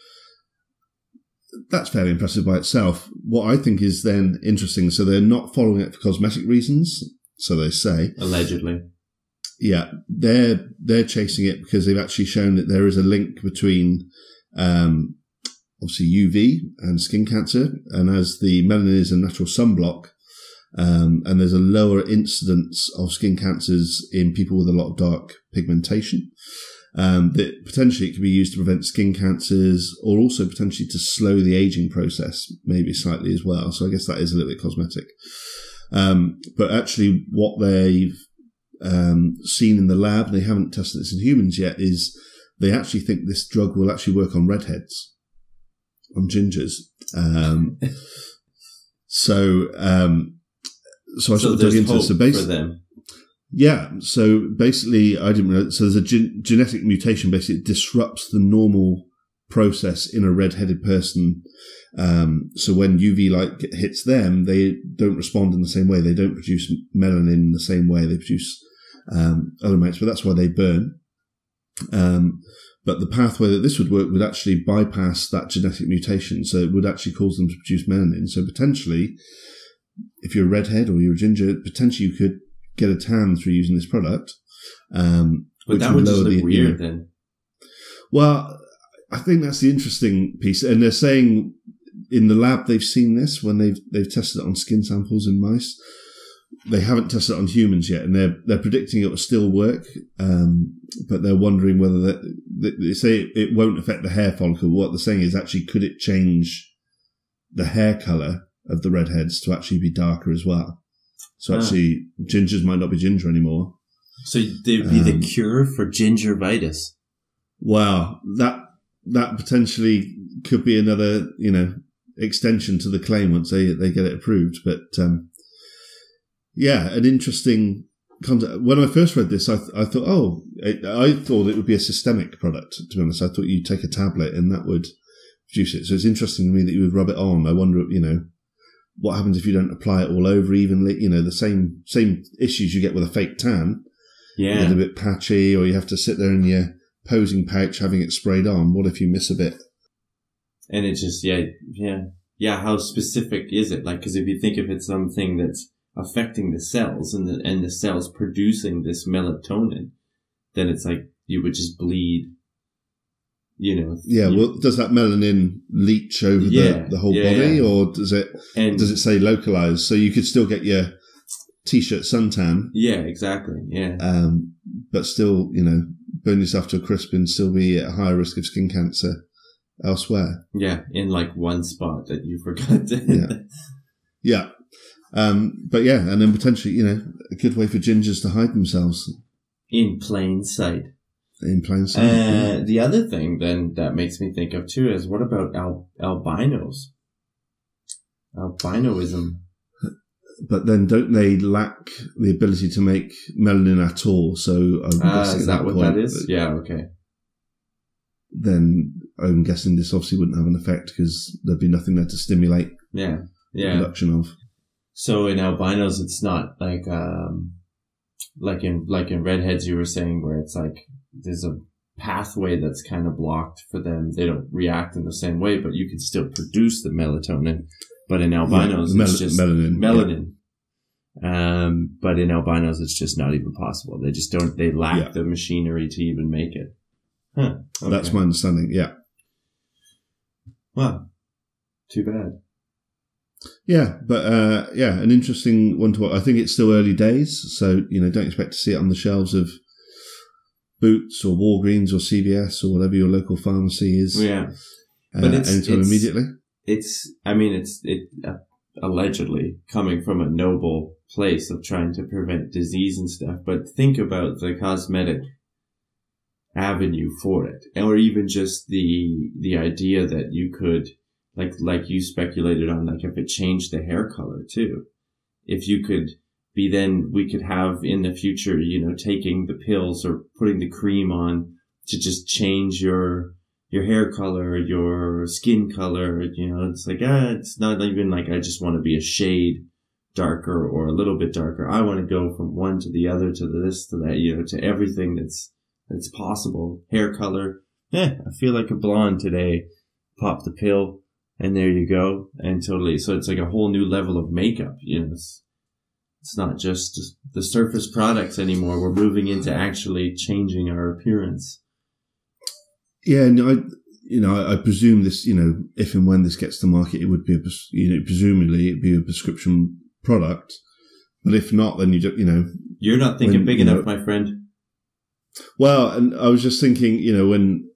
that's fairly impressive by itself. What I think is then interesting. So they're not following it for cosmetic reasons, so they say. Allegedly. Yeah, they're they're chasing it because they've actually shown that there is a link between um, obviously UV and skin cancer, and as the melanin is a natural sunblock, um, and there's a lower incidence of skin cancers in people with a lot of dark pigmentation. Um, that potentially it could be used to prevent skin cancers, or also potentially to slow the aging process, maybe slightly as well. So I guess that is a little bit cosmetic. Um, but actually, what they've um, seen in the lab, they haven't tested this in humans yet, is they actually think this drug will actually work on redheads, on gingers. Um, so, um, so I So sort of dug into hope. So basi- for them. yeah. So basically, I didn't know. So there's a gen- genetic mutation. Basically, it disrupts the normal process in a red-headed person. Um, so when UV light hits them, they don't respond in the same way. They don't produce melanin in the same way. They produce um, other amounts, but that's why they burn. Um, but the pathway that this would work would actually bypass that genetic mutation, so it would actually cause them to produce melanin. So potentially, if you're a redhead or you're a ginger, potentially you could get a tan through using this product. Um, But which that would just lower the- weird then. well, I think that's the interesting piece, and they're saying in the lab they've seen this when they've they've tested it on skin samples in mice. They haven't tested it on humans yet, and they're they're predicting it will still work, um, but they're wondering whether that they say it, won't affect the hair follicle. What they're saying is actually could it change the hair color of the redheads to actually be darker as well? So Ah. actually, gingers might not be ginger anymore. So they'd be the Um, cure for gingivitis. Wow, that that potentially could be another you know extension to the claim once they they get it approved. But um, yeah, an interesting concept. When I first read this, I, th- I thought, oh, it, I thought it would be a systemic product. To be honest, I thought you'd take a tablet and that would produce it. So it's interesting to me that you would rub it on. I wonder, you know. What happens if you don't apply it all over evenly? You know, the same same issues you get with a fake tan. Yeah. It's a bit patchy, or you have to sit there in your posing pouch having it sprayed on. What if you miss a bit? And it just, yeah, yeah. Yeah, how specific is it? Like, cause if you think of it something that's affecting the cells and the, and the cells producing this melatonin, then it's like you would just bleed, you know. Yeah, you- well, does that melanin leach over Yeah, the, the whole yeah, body, yeah. or does it and does it say localized? So you could still get your t-shirt suntan, yeah, exactly. Yeah. um, but still, you know, burn yourself to a crisp and still be at a higher risk of skin cancer elsewhere. Yeah. In like one spot that you forgot to. Yeah. Yeah. Um, but yeah, and then potentially, you know, a good way for gingers to hide themselves In plain sight. in plain sight. yeah. Uh, the other thing then that makes me think of too is what about al- albinos? Albinoism. but then don't they lack the ability to make melanin at all? So I'm Ah, guessing is at that what point that is? Yeah, okay. Then I'm guessing this obviously wouldn't have an effect because there'd be nothing there to stimulate Yeah. Yeah. production of. So in albinos, it's not like, um, like in, like in redheads, you were saying where it's like, there's a pathway that's kind of blocked for them. They don't react in the same way, but you can still produce the melatonin. But in albinos, Yeah, it's mel- just melanin. melanin. Um, but in albinos, it's just not even possible. They just don't, they lack Yeah. the machinery to even make it. Huh. Yeah. That's okay. my understanding. Yeah. Wow. Too bad. Yeah, but uh, yeah, an interesting one to watch. I think it's still early days, so you know, don't expect to see it on the shelves of Boots or Walgreens or CVS or whatever your local pharmacy is. Yeah. uh, but it's- anytime it's- immediately. It's, I mean, it's, it, uh, allegedly coming from a noble place of trying to prevent disease and stuff, but think about the cosmetic avenue for it, or even just the, the idea that you could, like, like you speculated on, like if it changed the hair color too. If you could be then, we could have in the future, you know, taking the pills or putting the cream on to just change your, your hair color, your skin color, you know, it's like, ah, it's not even like I just want to be a shade darker or a little bit darker. I want to go from one to the other to this to that, you know, to everything that's, that's possible. Hair color. Eh, I feel like a blonde today. Pop the pill and there you go. And totally. So it's like a whole new level of makeup, you know, it's, it's not just the surface products anymore. We're moving into actually changing our appearance. Yeah, no, I, you know, I, I presume this, you know, if and when this gets to market, it would be, a, you know, presumably it'd be a prescription product. But if not, then you don't, you know, You're not thinking When, big enough, know- my friend. Well, and I was just thinking, you know, when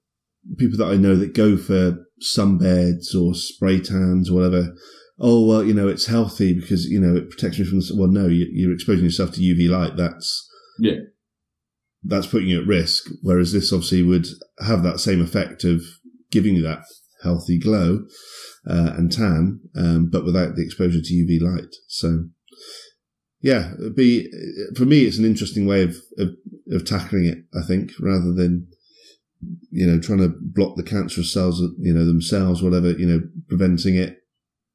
people that I know that go for sunbeds or spray tans or whatever, oh well, you know, it's healthy because you know it protects me from. The, well, no, you, you're exposing yourself to UV light. That's Yeah. that's putting you at risk. Whereas this obviously would have that same effect of giving you that healthy glow uh, and tan, um, but without the exposure to UV light. So. Yeah, it'd be for me. It's an interesting way of, of of tackling it. I think rather than you know trying to block the cancerous cells, you know themselves, whatever you know, preventing it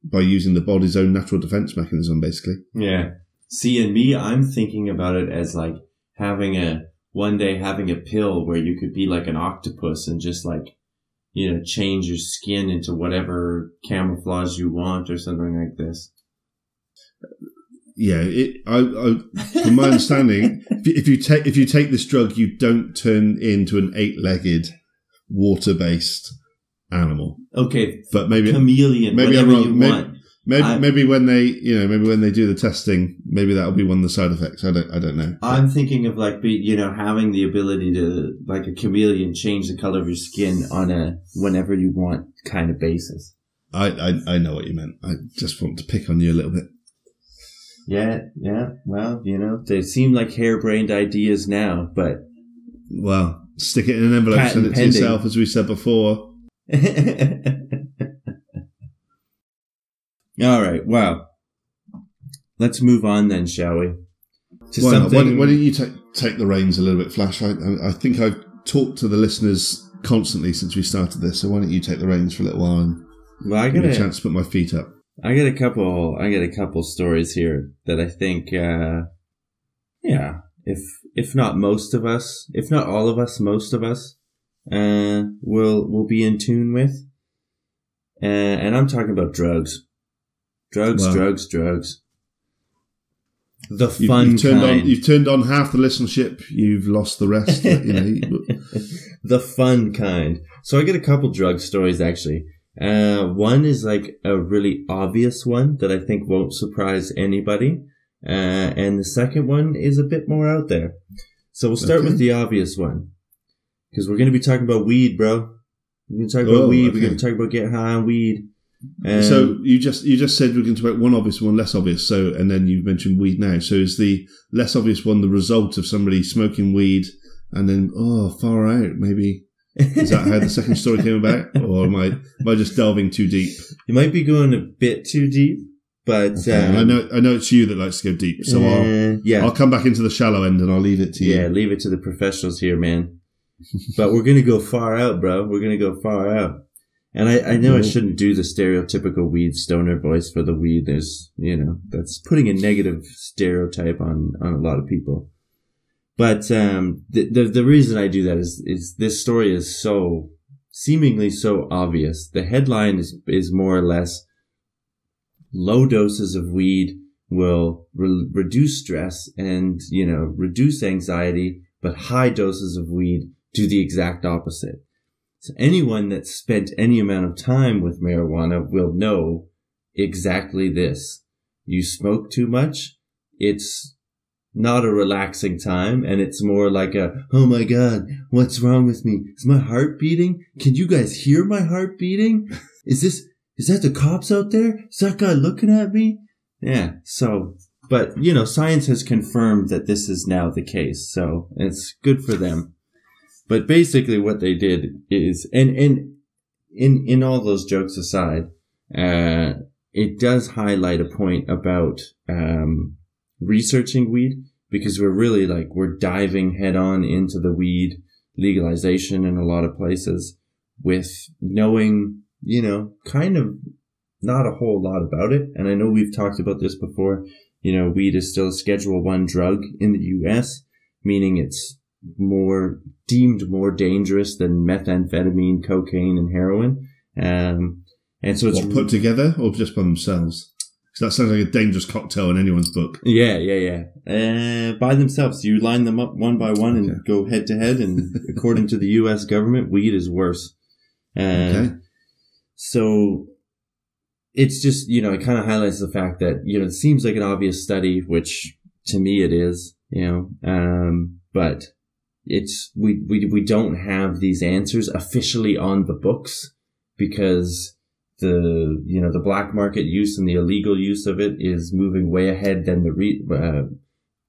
by using the body's own natural defense mechanism, basically. Yeah. See, and me, I'm thinking about it as like having a, one day having a pill where you could be like an octopus and just like, you know, change your skin into whatever camouflage you want or something like this. Yeah, it. I, I from my understanding, if you- if you take if you take this drug, you don't turn into an eight-legged, water-based animal. Okay. But maybe Chameleon, maybe I'm wrong. Maybe-. Maybe maybe when they you know maybe when they do the testing, maybe that'll be one of the side effects. I don't I don't know. I'm thinking of like be you know having the ability to like a chameleon change the color of your skin on a whenever you want kind of basis. I, I I know what you meant. I just want to pick on you a little bit. Yeah, yeah. Well, you know, they seem like harebrained ideas now, but Well, stick it in an envelope, send it to yourself, as we said before. All right. Well, let's move on then, shall we? To Why, not? why, why don't you take take the reins a little bit, Flash? I, I think I've talked to the listeners constantly since we started this, so why don't you take the reins for a little while and well, I give got me a, chance to put my feet up? I got a couple. I got a couple stories here that I think, uh, yeah, if if not most of us, if not all of us, most of us, uh, will will be in tune with. Uh, and I'm talking about drugs, drugs, Wow. drugs, drugs. The You've, fun you've turned kind. on you've turned on half the listenership. You've lost the rest. you know, the fun kind. So I get a couple drug stories actually. Uh, one is like a really obvious one that I think won't surprise anybody. Uh, and the second one is a bit more out there. So we'll start Okay. with the obvious one. Cause we're going to be talking about weed, bro. We're going to talk about Oh, weed. okay. We're going to talk about getting high on weed. Um, so you just you just said we're going to talk about one obvious, one less obvious. So and then you mentioned weed now. So is the less obvious one the result of somebody smoking weed and then oh far out maybe is that how the second story came about or am I am I just delving too deep? you might be going a bit too deep, but Okay, um, I know I know it's you that likes to go deep, so I'll uh, yeah, I'll come back into the shallow end and I'll leave it to you. Yeah, leave it to the professionals here, man. but we're gonna go far out, bro. We're gonna go far out. And I, I know I shouldn't do the stereotypical weed stoner voice for the weed. There's, you know, that's putting a negative stereotype on, on a lot of people. But, um, the, the, the reason I do that is, is this story is so, seemingly so obvious. The headline is, is more or less low doses of weed will re- reduce stress and, you know, reduce anxiety, but high doses of weed do the exact opposite. So anyone that's spent any amount of time with marijuana will know exactly this. You smoke too much, it's not a relaxing time and it's more like a, oh my god, what's wrong with me? Is my heart beating? Can you guys hear my heart beating? Is this, is that the cops out there? Is that guy looking at me? Yeah, so, but you know, science has confirmed that this is now the case, so it's good for them. But basically what they did is, and, and in, in all those jokes aside, uh, it does highlight a point about, um, researching weed because we're really like, we're diving head on into the weed legalization in a lot of places with knowing, you know, kind of not a whole lot about it. And I know we've talked about this before. You know, weed is still a schedule one drug in the US, meaning it's more deemed more dangerous than methamphetamine, cocaine, and heroin. Um, and so it's What, put together or just by themselves? Because that sounds like a dangerous cocktail in anyone's book. yeah, yeah, yeah. Uh, by themselves, you line them up one by one and Okay. go head to head. And according to the U.S. government, weed is worse. Uh, Okay. So it's just, you know, it kind of highlights the fact that, you know, it seems like an obvious study, which to me it is, you know, um, but it's, we, we, we don't have these answers officially on the books because the, you know, the black market use and the illegal use of it is moving way ahead than the re, uh,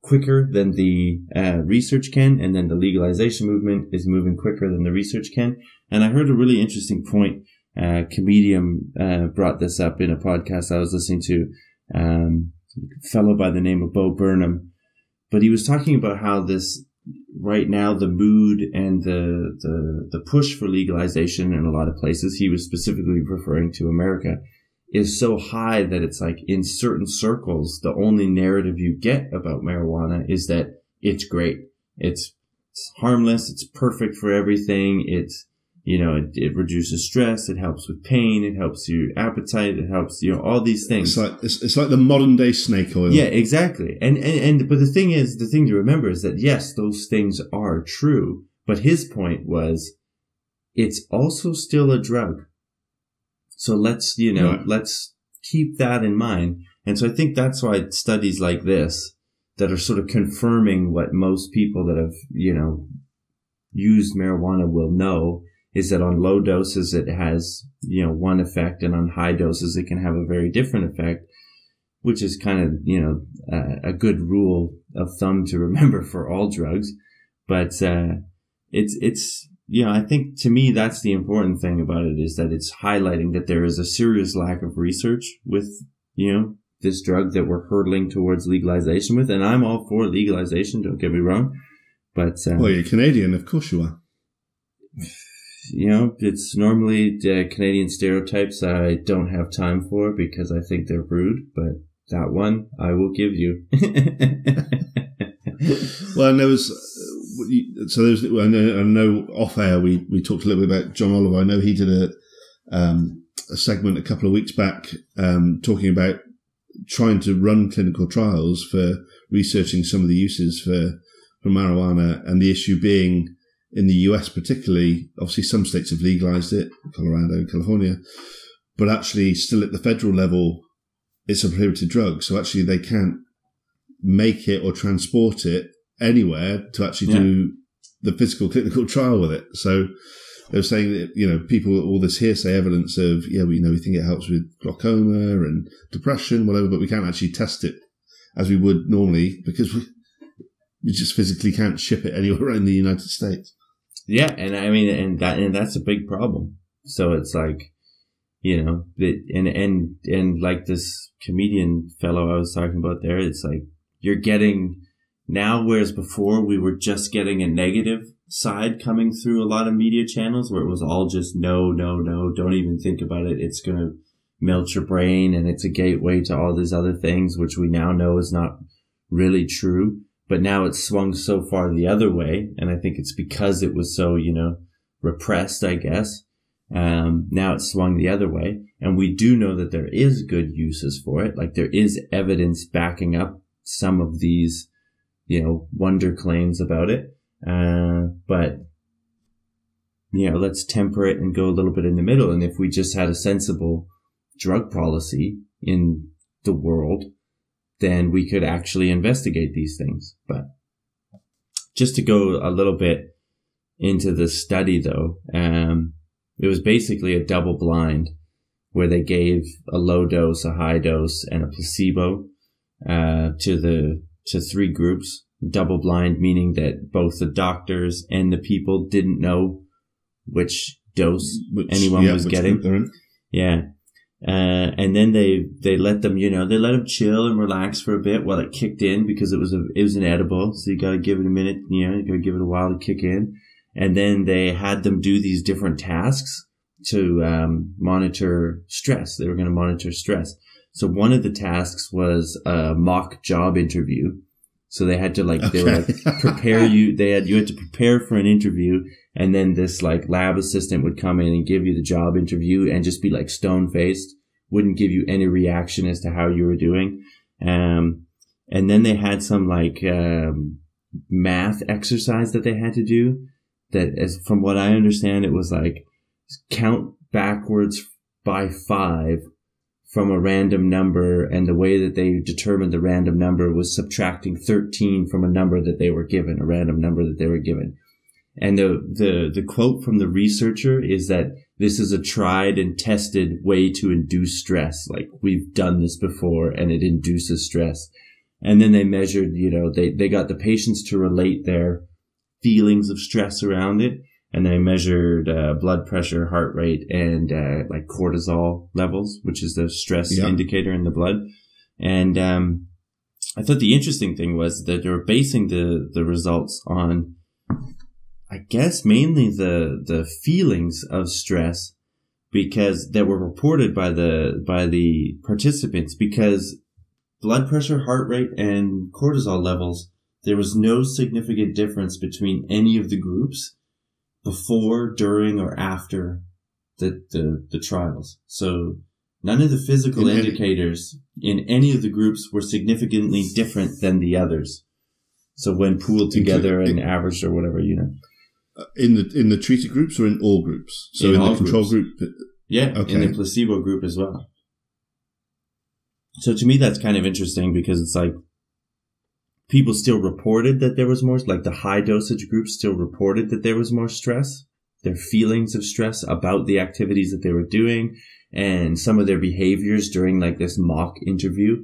quicker than the uh, research can, and then the legalization movement is moving quicker than the research can. And I heard a really interesting point. Uh, comedian uh, brought this up in a podcast I was listening to. Um, fellow by the name of Bo Burnham, but he was talking about how this right now the mood and the the the push for legalization in a lot of places. He was specifically referring to America is so high that it's like in certain circles, the only narrative you get about marijuana is that it's great. It's, it's harmless. It's perfect for everything. It's, you know, it, it reduces stress. It helps with pain. It helps your appetite. It helps, you know, all these things. It's like it's, it's like the modern day snake oil. Yeah, exactly. And, and, and, but the thing is, the thing to remember is that yes, those things are true. But his point was, it's also still a drug. So let's, you know, Right. let's keep that in mind. And so I think that's why studies like this that are sort of confirming what most people that have, you know, used marijuana will know is that on low doses it has, you know, one effect and on high doses it can have a very different effect, which is kind of, you know, uh, a good rule of thumb to remember for all drugs. But, uh, it's, it's, you know, I think to me that's the important thing about it is that it's highlighting that there is a serious lack of research with, you know, this drug that we're hurtling towards legalization with. And I'm all for legalization, don't get me wrong. But, uh, Well, you're Canadian, of course you are. you know, it's normally uh, Canadian stereotypes I don't have time for because I think they're rude, but that one I will give you. Well, and there was so there's I know, I know off air we we talked a little bit about John Oliver. I know he did a um, a segment a couple of weeks back um, talking about trying to run clinical trials for researching some of the uses for for marijuana, and the issue being in the US particularly, obviously some states have legalized it, Colorado, and California, but actually still at the federal level, it's a prohibited drug. So actually they can't make it or transport it anywhere to actually Yeah. do the physical clinical trial with it. So they were saying that, you know, people, all this hearsay evidence of, yeah, we you know, we think it helps with glaucoma and depression, whatever, but we can't actually test it as we would normally because we, we just physically can't ship it anywhere in the United States. Yeah, and I mean, and that and that's a big problem. So it's like, you know, that and and and like this comedian fellow I was talking about there, it's like you're getting now, whereas before we were just getting a negative side coming through a lot of media channels where it was all just no, no, no, don't even think about it. It's to melt your brain and it's a gateway to all these other things, which we now know is not really true. But now it's swung so far the other way. And I think it's because it was so, you know, repressed, I guess. Um, now it's swung the other way. And we do know that there is good uses for it. Like there is evidence backing up some of these, you know, wonder claims about it. Uh, but, you know, let's temper it and go a little bit in the middle. And if we just had a sensible drug policy in the world, then we could actually investigate these things. But just to go a little bit into the study though, um, it was basically a double blind where they gave a low dose, a high dose, and a placebo uh, to the to three groups. Double blind meaning that both the doctors and the people didn't know which dose Which, anyone yeah, was which getting. group they're in. Yeah. Uh, and then they, they let them, you know, they let them chill and relax for a bit while it kicked in because it was a, it was an edible. So you gotta give it a minute, you know, you gotta give it a while to kick in. And then they had them do these different tasks to, um, monitor stress. They were going to monitor stress. So one of the tasks was a mock job interview. So they had to like, they were like, prepare you. They had you had to prepare for an interview, and then this like lab assistant would come in and give you the job interview, and just be like stone faced, wouldn't give you any reaction as to how you were doing. Um, and then they had some like um, math exercise that they had to do. That, as from what I understand, it was like count backwards by five from a random number and the way that they determined the random number was subtracting 13 from a number that they were given, a random number that they were given. And the, the, the quote from the researcher is that this is a tried and tested way to induce stress. Like we've done this before and it induces stress. And then they measured, you know, they, they got the patients to relate their feelings of stress around it and they measured uh, blood pressure, heart rate, and uh, like cortisol levels, which is the stress Yeah. indicator in the blood. And um, I thought the interesting thing was that they were basing the the results on, I guess, mainly the the feelings of stress, because that were reported by the by the participants. Because blood pressure, heart rate, and cortisol levels, there was no significant difference between any of the groups before, during, or after the, the, the trials. So none of the physical In any- indicators in any of the groups were significantly different than the others. So when pooled together and averaged or whatever, you know. Uh, in the in the treated groups or in all groups. So In in, the control groups. group, Yeah, in the placebo group as well. So to me, that's kind of interesting because it's like people still reported that there was more, like the high dosage group still reported that there was more stress, their feelings of stress about the activities that they were doing and some of their behaviors during like this mock interview.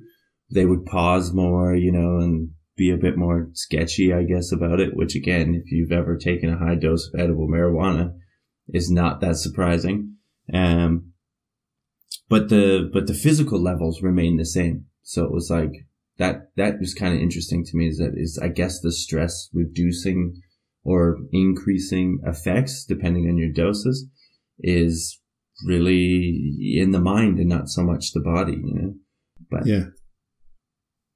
They would pause more, you know, and be a bit more sketchy, I guess, about it, which again, if you've ever taken a high dose of edible marijuana, is not that surprising. Um, but the, but the physical levels remain the same. So it was like, that, that was kind of interesting to me is that is, I guess the stress reducing or increasing effects, depending on your doses, is really in the mind and not so much the body, you know? But Yeah.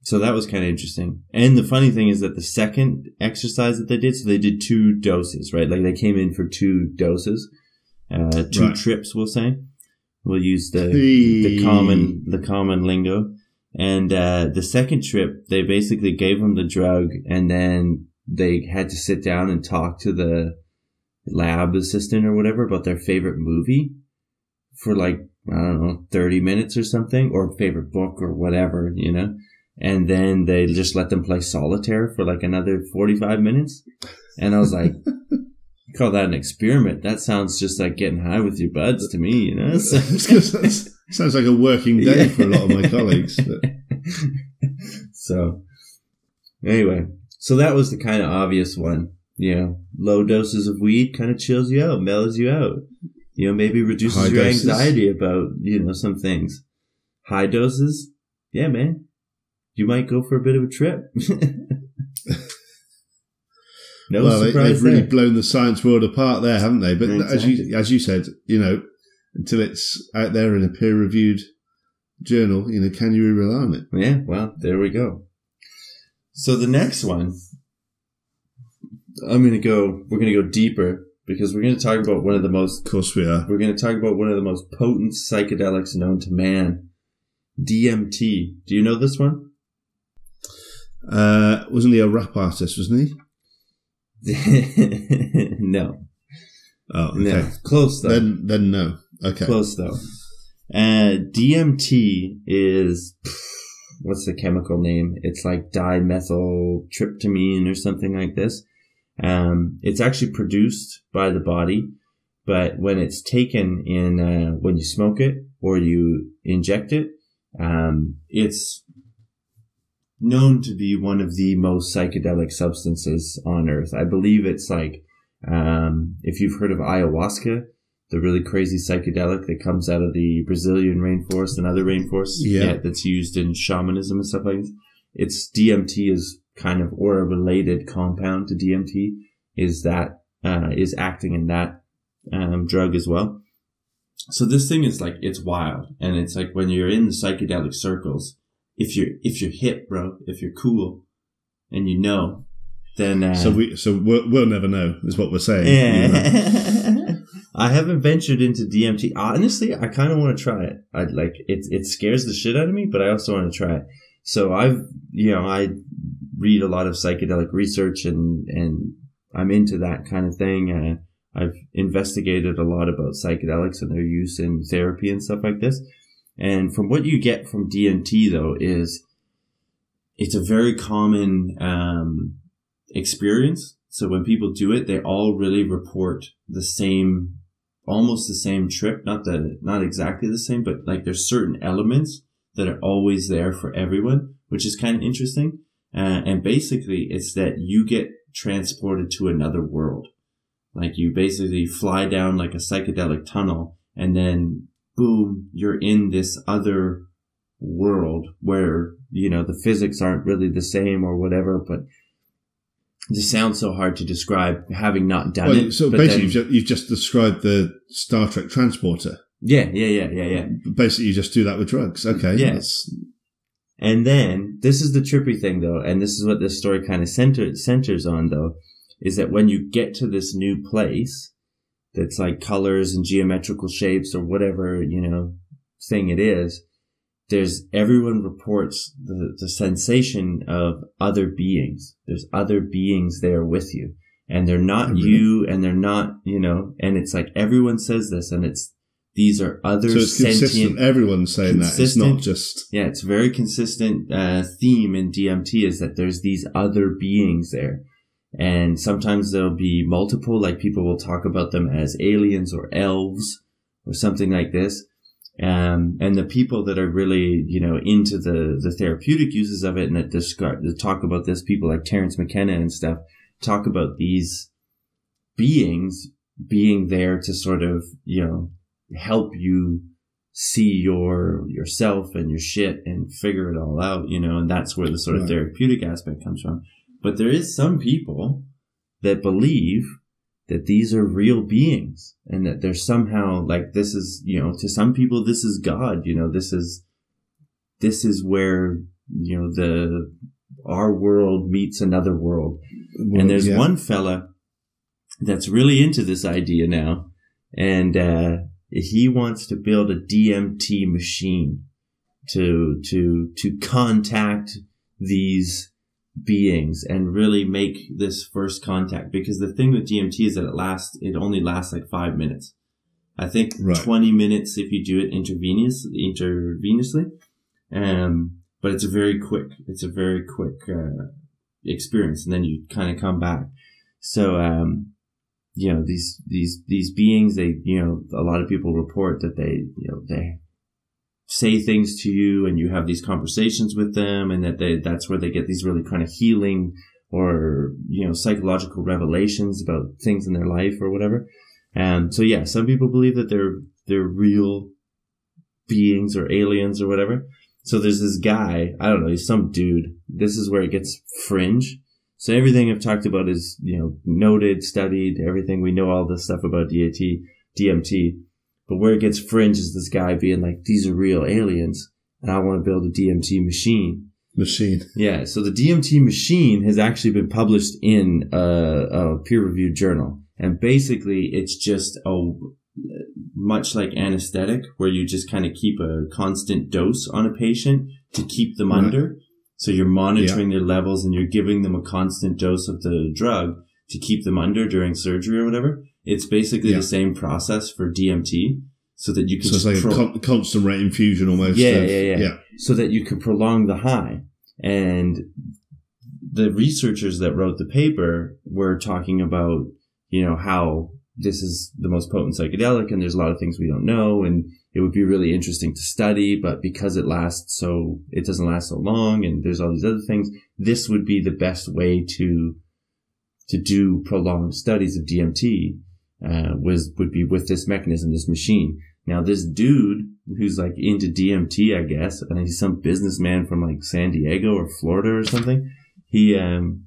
so that was kind of interesting. And the funny thing is that the second exercise that they did, so they did two doses, right? Like they came in for two doses, uh, two Right. trips, we'll say. We'll use the, Hey. the common, the common lingo. And, uh, the second trip, they basically gave them the drug and then they had to sit down and talk to the lab assistant or whatever about their favorite movie for like, I don't know, 30 minutes or something, or favorite book or whatever, you know? And then they just let them play solitaire for like another 45 minutes. And I was like, call that an experiment? That sounds just like getting high with your buds to me, you know? So- Sounds- like a working day Yeah. for a lot of my colleagues. So, anyway, so that was the kind of obvious one. You know, low doses of weed kind of chills you out, mellows you out. You know, maybe reduces High your doses? anxiety about, you know, some things. High doses, yeah, man. You might go for a bit of a trip. no well, they, surprise they've really blown the science world apart there, haven't they? But as you as you said, you know, until it's out there in a peer reviewed journal, you know, can you rely on it? Yeah, well, there we go. So the next one, I'm gonna go. We're gonna go deeper because we're gonna talk about one of the most. Of course, we are. We're gonna talk about one of the most potent psychedelics known to man, DMT. Do you know this one? Uh, wasn't he a rap artist? Wasn't he? no, Oh, okay. no, close though. Then, then no. Okay. Close though. Uh, DMT is what's the chemical name? It's like dimethyltryptamine or something like this. Um, it's actually produced by the body, but when it's taken in uh, when you smoke it or you inject it, um, it's known to be one of the most psychedelic substances on earth. I believe it's like um, if you've heard of ayahuasca, the really crazy psychedelic that comes out of the Brazilian rainforest and other rainforests. Yeah. that's used in shamanism and stuff like this. It's DMT is kind of, or a related compound to DMT is that, uh, is acting in that, um, drug as well. So this thing is like, it's wild. And it's like when you're in the psychedelic circles, if you're, if you're hip, bro, if you're cool and you know, then, uh, So we, so we'll, we'll never know, is what we're saying. you know. I haven't ventured into DMT. Honestly, I kind of want to try it. I like it. It scares the shit out of me, but I also want to try it. So I've, you know, I read a lot of psychedelic research and and I'm into that kind of thing. I've investigated a lot about psychedelics and their use in therapy and stuff like this. And from what you get from DMT though is it's a very common um, experience. So when people do it, they all really report the same, almost the same trip. Not the, not exactly the same, but like there's certain elements that are always there for everyone, which is kind of interesting. Uh, and basically it's that you get transported to another world. Like you basically fly down like a psychedelic tunnel and then boom, you're in this other world where, you know, the physics aren't really the same or whatever, but this sounds so hard to describe having not done Well, it. so basically, then- you've, just, you've just described the Star Trek transporter. yeah, yeah, yeah, yeah, yeah. Basically, you just do that with drugs. Okay. Yeah. And then this is the trippy thing though, and this is what this story kind of center, centers on though, is that when you get to this new place that's like colors and geometrical shapes or whatever, you know, thing it is, there's everyone reports the, the sensation of other beings. There's other beings there with you. And they're not really? you and they're not, you know, and it's like everyone says this and it's these are other So it's sentient consistent. Everyone's saying that. It's not just. yeah, it's very consistent uh, theme in DMT is that there's these other beings there. And sometimes there'll be multiple, like people will talk about them as aliens or elves or something like this. Um, and the people that are really, you know, into the, the therapeutic uses of it and that describe, that talk about this, people like Terence McKenna and stuff, talk about these beings being there to sort of, you know, help you see your yourself and your shit and figure it all out, you know, and that's where the sort of therapeutic aspect comes from. But there is some people that believe that these are real beings and that they're somehow like this is, you know, to some people this is God, you know, this is this is where, you know, the our world meets another world and there's yeah. one fella that's really into this idea now, and uh, he wants to build a DMT machine to to to contact these beings and really make this first contact. Because the thing with DMT is that it lasts it only lasts like five minutes. I think Right. twenty minutes if you do it intravenous intravenously, um, but it's a very quick. It's a very quick uh, experience, and then you kind of come back. So, um, you know, these, these, these beings, they, you know, a lot of people report that they, you know, they say things to you and you have these conversations with them and that they, that's where they get these really kind of healing or, you know, psychological revelations about things in their life or whatever. And so, yeah, some people believe that they're, they're real beings or aliens or whatever. So there's this guy, I don't know, he's some dude. This is where it gets fringe. So everything I've talked about is, you know, noted, studied, everything. We know all this stuff about DAT, DMT. But where it gets fringe is this guy being like, these are real aliens and I want to build a DMT machine. machine. Yeah. So the DMT machine has actually been published in a, a peer reviewed journal. And basically it's just a, much like anesthetic where you just kind of keep a constant dose on a patient to keep them Right. under. So you're monitoring their levels and you're giving them a constant dose of the drug to keep them under during surgery or whatever. It's basically Yeah. the same process for DMT so that you can So it's like a pro- con- constant rate infusion almost. Yeah, of- yeah, yeah. yeah. so that you can prolong the high. And the researchers that wrote the paper were talking about, you know, how this is the most potent psychedelic and there's a lot of things we don't know and it would be really interesting to study, but because it lasts so, it doesn't last so long and there's all these other things, this would be the best way to, to do prolonged studies of DMT, uh, was, would be with this mechanism, this machine. Now this dude who's like into DMT, I guess, and he's some businessman from like San Diego or Florida or something. He, um,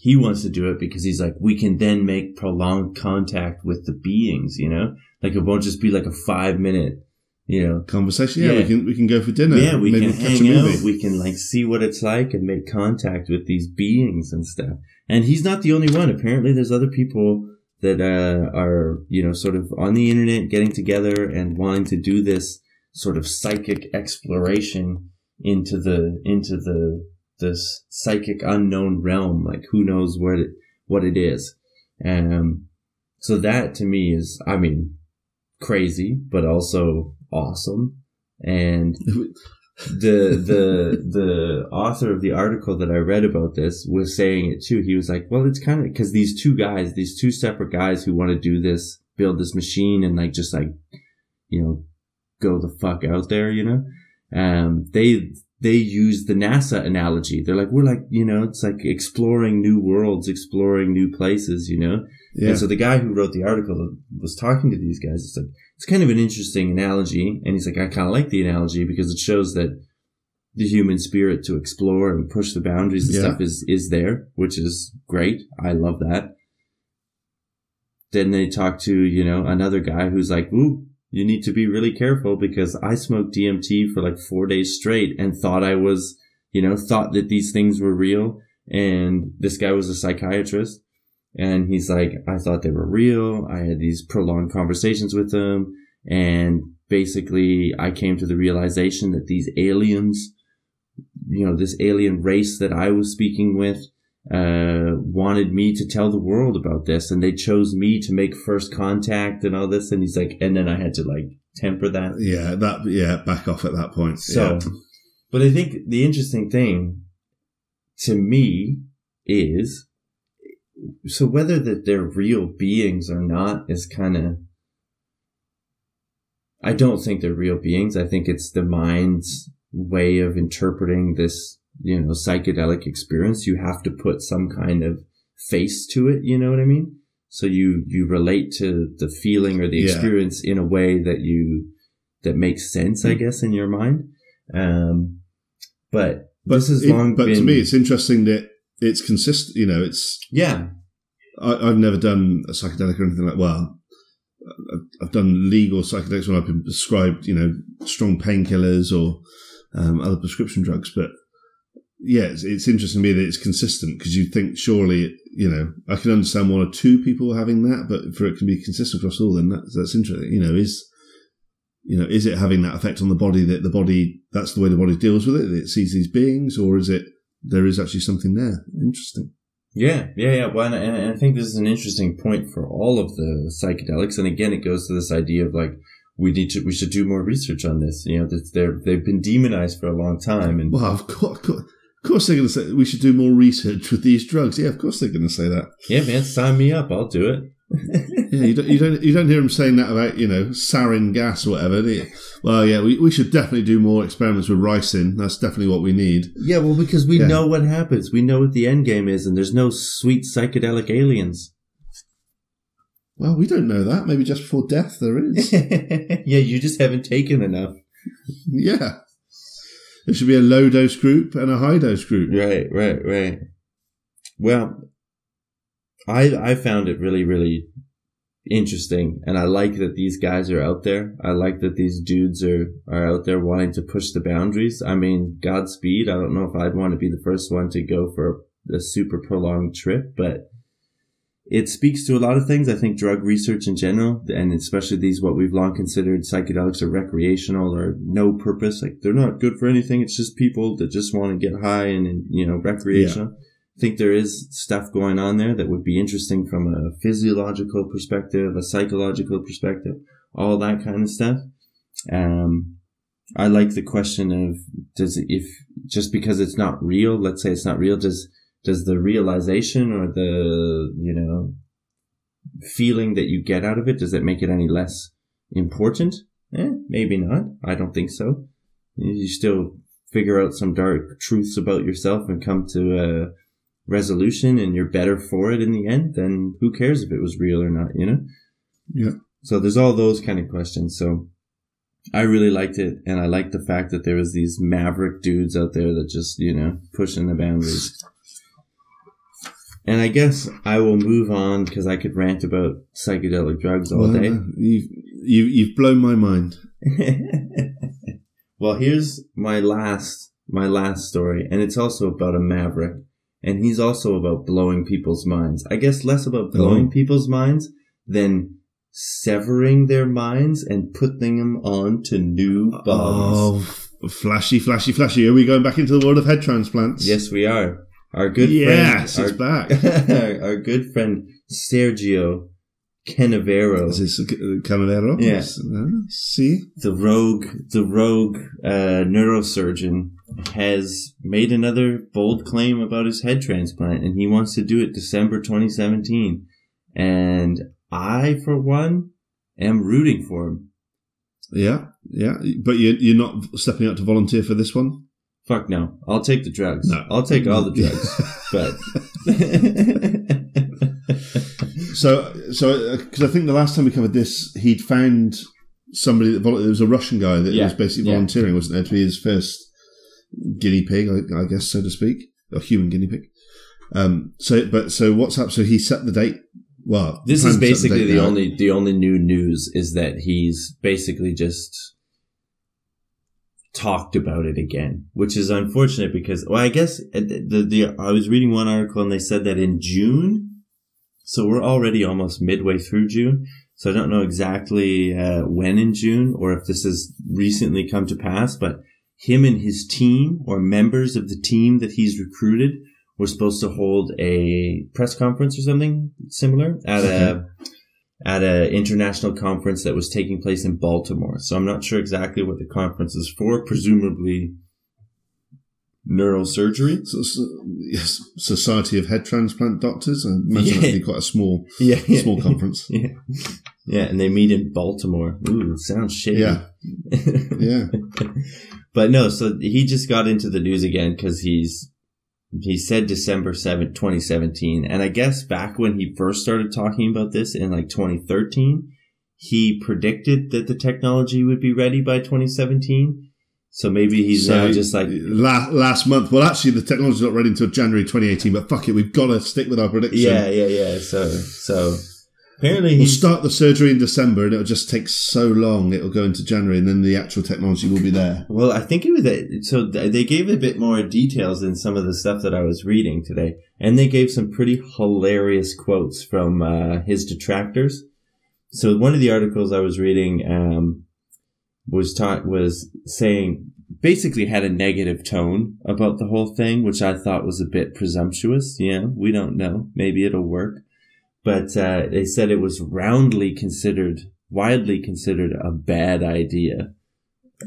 he wants to do it because he's like, we can then make prolonged contact with the beings, you know? Like it won't just be like a five minute, you know, Conversation. Yeah, Yeah. we can we can go for dinner. yeah, we Maybe can catch hang a out. We can like see what it's like and make contact with these beings and stuff. And he's not the only one. Apparently, there's other people that uh, are you know sort of on the internet getting together and wanting to do this sort of psychic exploration into the into the this psychic unknown realm. Like who knows what it what it is. Um, so that to me is, I mean, crazy, but also awesome. And the the the author of the article that I read about this was saying it too. He was like, "Well, it's kind of because these two guys, these two separate guys who want to do this, build this machine, and like just like, you know, go the fuck out there, you know, um, they they use the NASA analogy. They're like, we're like, you know, it's like exploring new worlds, exploring new places, you know. Yeah. And so the guy who wrote the article was talking to these guys. It's like it's kind of an interesting analogy, and he's like, I kind of like the analogy because it shows that the human spirit to explore and push the boundaries and Yeah. stuff is is there, which is great. I love that. Then they talk to you know another guy who's like, ooh. You need to be really careful because I smoked DMT for like four days straight and thought I was, you know, thought that these things were real. And this guy was a psychiatrist and he's like, I thought they were real. I had these prolonged conversations with them. And basically I came to the realization that these aliens, you know, this alien race that I was speaking with, uh, wanted me to tell the world about this and they chose me to make first contact and all this. And he's like, and then I had to like temper that. Yeah, that yeah, back off at that point. So, yeah. but I think the interesting thing to me is so whether that they're real beings or not is kind of I don't think they're real beings. I think it's the mind's way of interpreting this, you know, psychedelic experience. You have to put some kind of face to it, you know what I mean? So you you relate to the feeling or the Yeah. experience in a way that you that makes sense, I Mm. guess, in your mind. Um but but this has it- long but been to me, it's interesting that it's consistent. You know, it's yeah, I, I've never done a psychedelic or anything like. Well, I've- I've done legal psychedelics when I've been prescribed, you know, strong painkillers or um, other prescription drugs. But yeah, it's, it's interesting to me that it's consistent because you think surely, you know, I can understand one or two people having that, but for it to be consistent across all, then that's that's interesting. You know, is you know, is it having that effect on the body that the body that's the way the body deals with it? That it sees these beings, or is it there is actually something there? Interesting. Yeah, yeah, yeah. Well, and, and I think this is an interesting point for all of the psychedelics. And again, it goes to this idea of like we need to, we should do more research on this. You know, that they're they've been demonized for a long time, and Well, of course, of course they're going to say we should do more research with these drugs. Yeah, of course they're going to say that. yeah, man, sign me up. I'll do it. Yeah, you don't, you don't, you don't hear him saying that about you know sarin gas or whatever. Well, yeah, we, we should definitely do more experiments with ricin. That's definitely what we need. Yeah, well, because we Yeah. know what happens. We know what the end game is, and there's no sweet psychedelic aliens. Well, we don't know that. Maybe just before death there is. yeah, you just haven't taken enough. yeah, there should be a low dose group and a high dose group. Right, right, right. Well, I I found it really, really interesting, and I like that these guys are out there. I like that these dudes are are out there wanting to push the boundaries. I mean, Godspeed. I don't know if I'd want to be the first one to go for a, super prolonged trip, but it speaks to a lot of things. I think drug research in general, and especially these what we've long considered psychedelics are recreational or no purpose. Like they're not good for anything. It's just people that just want to get high and, and you know recreational. Think there is stuff going on there that would be interesting from a physiological perspective, a psychological perspective, all that kind of stuff. Um, I like the question of does if just because it's not real, let's say it's not real, does does the realization or the you know feeling that you get out of it does it make it any less important? Eh, maybe not. I don't think so. You still figure out some dark truths about yourself and come to a resolution and you're better for it in the end, then who cares if it was real or not, you know? Yeah. So there's all those kind of questions. So I really liked it and I liked the fact that there was these maverick dudes out there that just, you know, pushing the boundaries. And I guess I will move on because I could rant about psychedelic drugs all Well, day. Uh, you've you, you've blown my mind. well, here's my last my last story, and it's also about a maverick, and he's also about blowing people's minds. I guess less about blowing Oh. people's minds than severing their minds and putting them on to new bugs. Oh, flashy, flashy, flashy. Are we going back into the world of head transplants? Yes, we are. Our good yes, friend, it's our, back. our good friend Sergio Canavero. Is this Canavero? Yeah. See? the rogue the rogue uh, neurosurgeon has made another bold claim about his head transplant and he wants to do it December 2017 and I for one am rooting for him Yeah, yeah. But you, you're not stepping out to volunteer for this one? fuck no I'll take the drugs No. I'll take all the drugs but So, so because I think the last time we covered this, he'd found somebody that vol- there was a Russian guy that Yeah, was basically yeah. volunteering, wasn't there, to be his first guinea pig, I, I guess, so to speak, or human guinea pig. Um, so, but so what's up? So he set the date. Well, this is set basically date the now. only the only new news is that he's basically just talked about it again, which is unfortunate because well, I guess uh, the, the the I was reading one article and they said that in June, so we're already almost midway through June. So I don't know exactly uh, when in June or if this has recently come to pass, but him and his team or members of the team that he's recruited were supposed to hold a press conference or something similar at a at an international conference that was taking place in Baltimore. So I'm not sure exactly what the conference is for. Presumably neurosurgery. So, so, yes, Society of Head Transplant Doctors. I imagine Yeah. that'd be quite a small, Yeah, yeah. small conference. Yeah. Yeah, and they meet in Baltimore. Ooh, sounds shady. Yeah. Yeah. but no, so he just got into the news again because he's he said December seventh, 2017. And I guess back when he first started talking about this in like 2013, he predicted that the technology would be ready by 2017. So maybe he's now just like, last, last month. Well, actually, the technology's not ready until January 2018. But fuck it, we've got to stick with our prediction. yeah, yeah, yeah. So, so apparently We'll start the surgery in December, and it'll just take so long. It'll go into January, and then the actual technology will be there. Well, I think it was that. So they gave a bit more details in some of the stuff that I was reading today, and they gave some pretty hilarious quotes from uh, his detractors. So one of the articles I was reading um, was taught was saying basically had a negative tone about the whole thing, which I thought was a bit presumptuous. Yeah, we don't know. Maybe it'll work, but uh, they said it was roundly considered, widely considered a bad idea.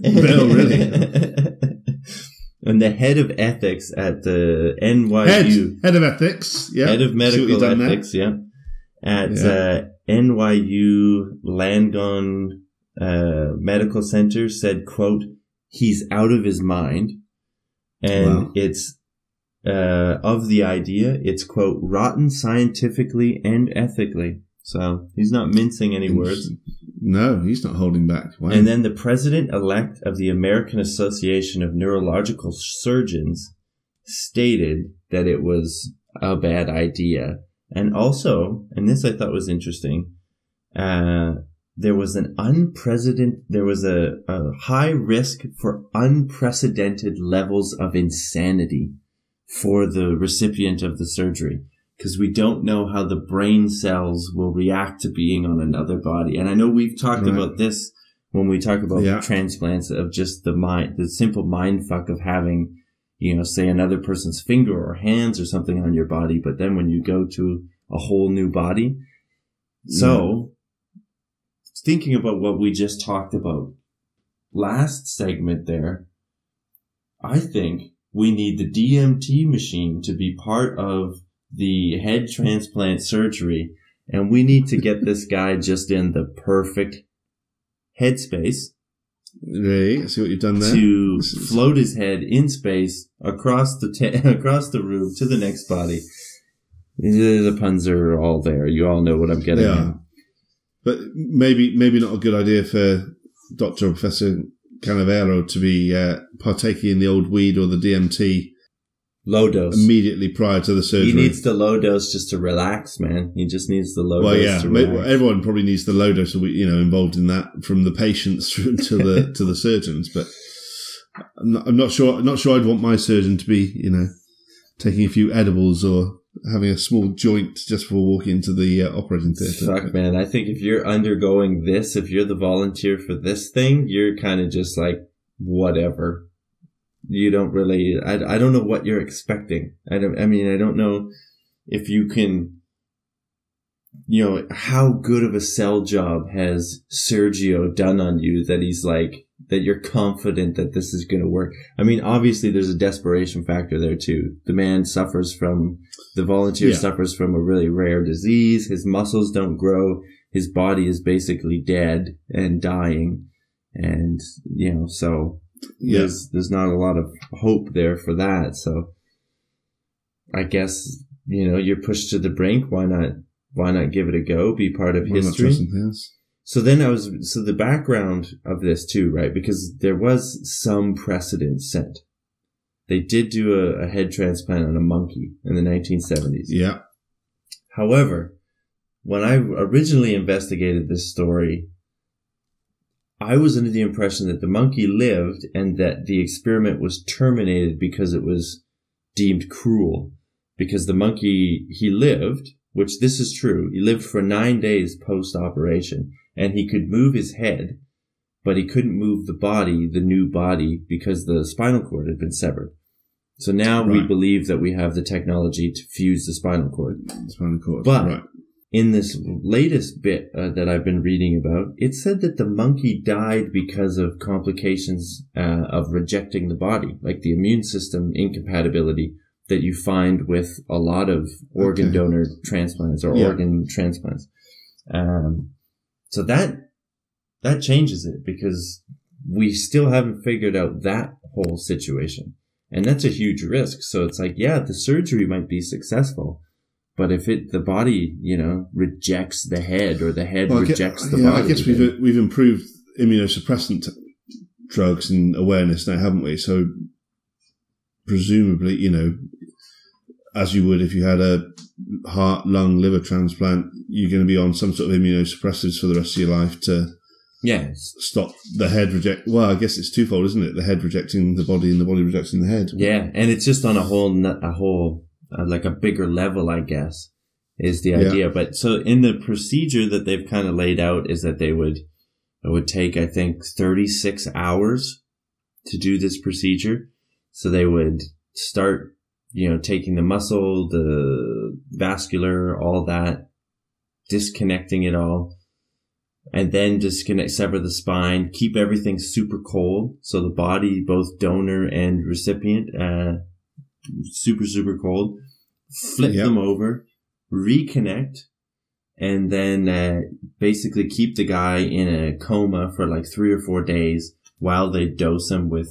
Oh, really? and the head of ethics at the NYU, head of ethics. Yeah. head of medical you've there? ethics, yeah, at Yeah. Uh, NYU Langone uh, Medical Center said, "quote He's out of his mind," and Wow. it's uh, of the idea. It's quote rotten scientifically and ethically. So he's not mincing any words. No, he's not holding back. Wow. And then the president elect of the American Association of Neurological Surgeons stated that it was a bad idea. And also, and this I thought was interesting, uh, there was an unprecedented, there was a, a high risk for unprecedented levels of insanity for the recipient of the surgery because we don't know how the brain cells will react to being on another body. And I know we've talked Right. about this when we talk about Yeah. transplants of just the mind, the simple mind fuck of having, you know, say another person's finger or hands or something on your body. But then when you go to a whole new body, so thinking about what we just talked about last segment there, I think we need the DMT machine to be part of the head transplant surgery, and we need to get this guy just in the perfect headspace Right, see what you've done there. to float his head in space across the ta- across the room to the next body. The puns are all there. You all know what I'm getting are. But maybe maybe not a good idea for Doctor or Professor Canavero to be uh, partaking in the old weed or the DMT Low dose. immediately prior to the surgery. He needs the low dose just to relax, man. He just needs the low well, dose yeah, to relax. everyone probably needs the low dose, you know, involved in that from the patients to the to the surgeons. But I'm not, I'm not sure. Not sure I'd want my surgeon to be, you know, taking a few edibles or having a small joint just before walking into the uh, operating theatre. Fuck, man. I think if you're undergoing this, if you're the volunteer for this thing, you're kind of just like, whatever. You don't really, I, I don't know what you're expecting. I don't, I mean, I don't know if you can, you know, how good of a cell job has Sergio done on you that he's like, that you're confident that this is going to work. I mean, obviously there's a desperation factor there too. The man suffers from, the volunteer Yeah. suffers from a really rare disease. His muscles don't grow. His body is basically dead and dying. And, you know, so Yeah, there's, there's not a lot of hope there for that. So I guess, you know, you're pushed to the brink. Why not, why not give it a go? Be part of Why history. So then I was, so the background of this too, right? Because there was some precedent set. They did do a, a head transplant on a monkey in the 1970s. Yeah, However, when I originally investigated this story, I was under the impression that the monkey lived and that the experiment was terminated because it was deemed cruel. Because the monkey, he lived, which this is true, he lived for nine days post operation and he could move his head, but he couldn't move the body, the new body, because the spinal cord had been severed. So now we believe that we have the technology to fuse the spinal cord. spinal cord. But- right. in this latest bit uh, that I've been reading about, it said that the monkey died because of complications uh, of rejecting the body, like the immune system incompatibility that you find with a lot of organ Okay. donor transplants or Yeah. organ transplants. Um, so that that changes it because we still haven't figured out that whole situation, and that's a huge risk. So it's like, yeah, the surgery might be successful, but if it the body, you know, rejects the head or the head Well, rejects the yeah, body, I guess we've we've improved immunosuppressant drugs and awareness now, haven't we? So presumably, you know, as you would if you had a heart, lung, liver transplant, you're going to be on some sort of immunosuppressives for the rest of your life to yeah, stop the head reject. Well, I guess it's twofold, isn't it? The head rejecting the body and the body rejecting the head. Yeah, and it's just on a whole, a whole, uh, like a bigger level, I guess, is the Yeah. idea. But so in the procedure that they've kind of laid out is that they would, it would take, I think, 36 hours to do this procedure. So they would start, you know, taking the muscle, the vascular, all that, disconnecting it all, and then disconnect, sever the spine, keep everything super cold. So the body, both donor and recipient, uh, super, super cold. Flip Yep. them over, reconnect, and then uh, basically keep the guy in a coma for like three or four days while they dose him with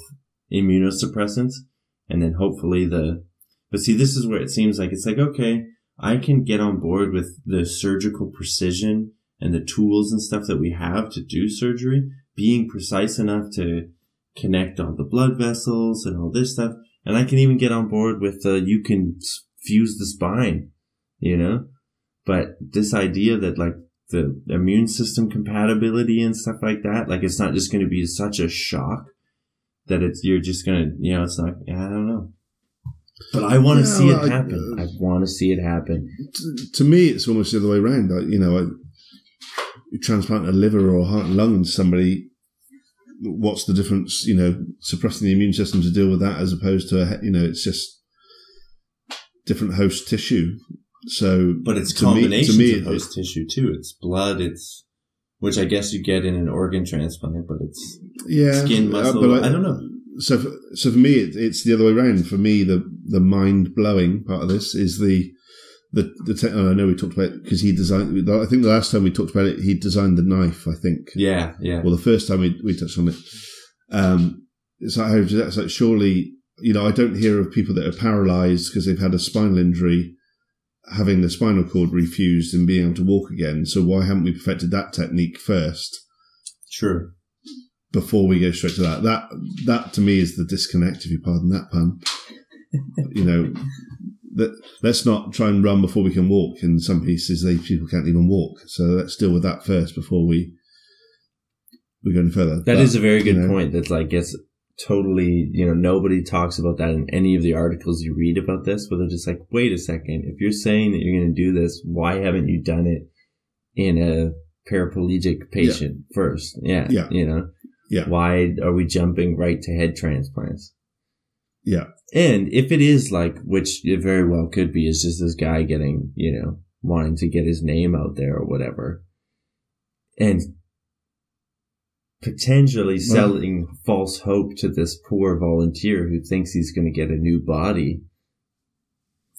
immunosuppressants. And then hopefully the, but see, this is where it seems like it's like, okay, I can get on board with the surgical precision and the tools and stuff that we have to do surgery, being precise enough to connect all the blood vessels and all this stuff. And I can even get on board with uh, you can fuse the spine, you know? But this idea that like the immune system compatibility and stuff like that, like it's not just going to be such a shock that it's, you're just going to, you know, it's not, I don't know. But I want to Yeah, see it I- happen. I want to see it happen. to, to me, it's almost the other way around. Like, you know, I, you transplant a liver or a heart and lung into somebody. What's the difference? You know, suppressing the immune system to deal with that, as opposed to a, you know, it's just different host tissue. So, But it's to me- to combinations me, of it- host tissue too. It's blood. It's which I guess you get in an organ transplant, but it's yeah, skin uh, muscle. but I, don't know. So, for, so for me, it, it's the other way around. For me, the the mind blowing part of this is the the the. Te- and I know we talked about it because he designed. I think the last time we talked about it, he designed the knife. I think. Yeah, yeah, Well, the first time we, we touched on it, um, it's like, how does that- it's like surely, you know, I don't hear of people that are paralyzed because they've had a spinal injury, having the spinal cord refused and being able to walk again. So why haven't we perfected that technique first sure. Before we go straight to that? That that to me is the disconnect, if you pardon that pun. you know, that let's not try and run before we can walk. In some pieces, they people can't even walk. So let's deal with that first before we we go any further. That But, is a very you good know, point. That's like it's totally you know nobody talks about that in any of the articles you read about this. Where they're just like, wait a second, if you're saying that you're going to do this, why haven't you done it in a paraplegic patient first? Yeah, Yeah. you know, Yeah. Why are we jumping right to head transplants? Yeah. And if it is like, which it very well could be, is just this guy getting, you know, wanting to get his name out there or whatever. And potentially selling false hope to this poor volunteer who thinks he's going to get a new body.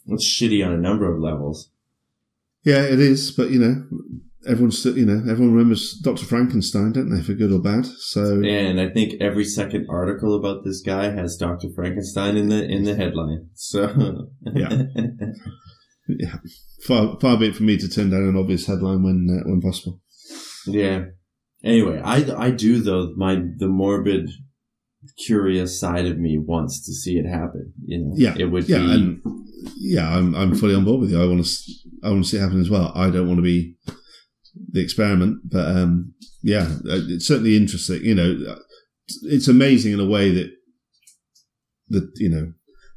It's shitty on a number of levels. Yeah, it is, but you know, everyone's you know, everyone remembers Doctor Frankenstein, don't they, for good or bad? So And I think every second article about this guy has Dr. Frankenstein in the in the headline. So Yeah. yeah, far far be it for me to turn down an obvious headline when uh, when possible. Yeah. Anyway, I I do though my the morbid, curious side of me wants to see it happen. You know, Yeah, it would yeah, be. and yeah, I'm I'm fully on board with you. I want to I want to see it happen as well. I don't want to be the experiment, but um, yeah, uh, it's certainly interesting. You know, uh, it's amazing in a way that that you know,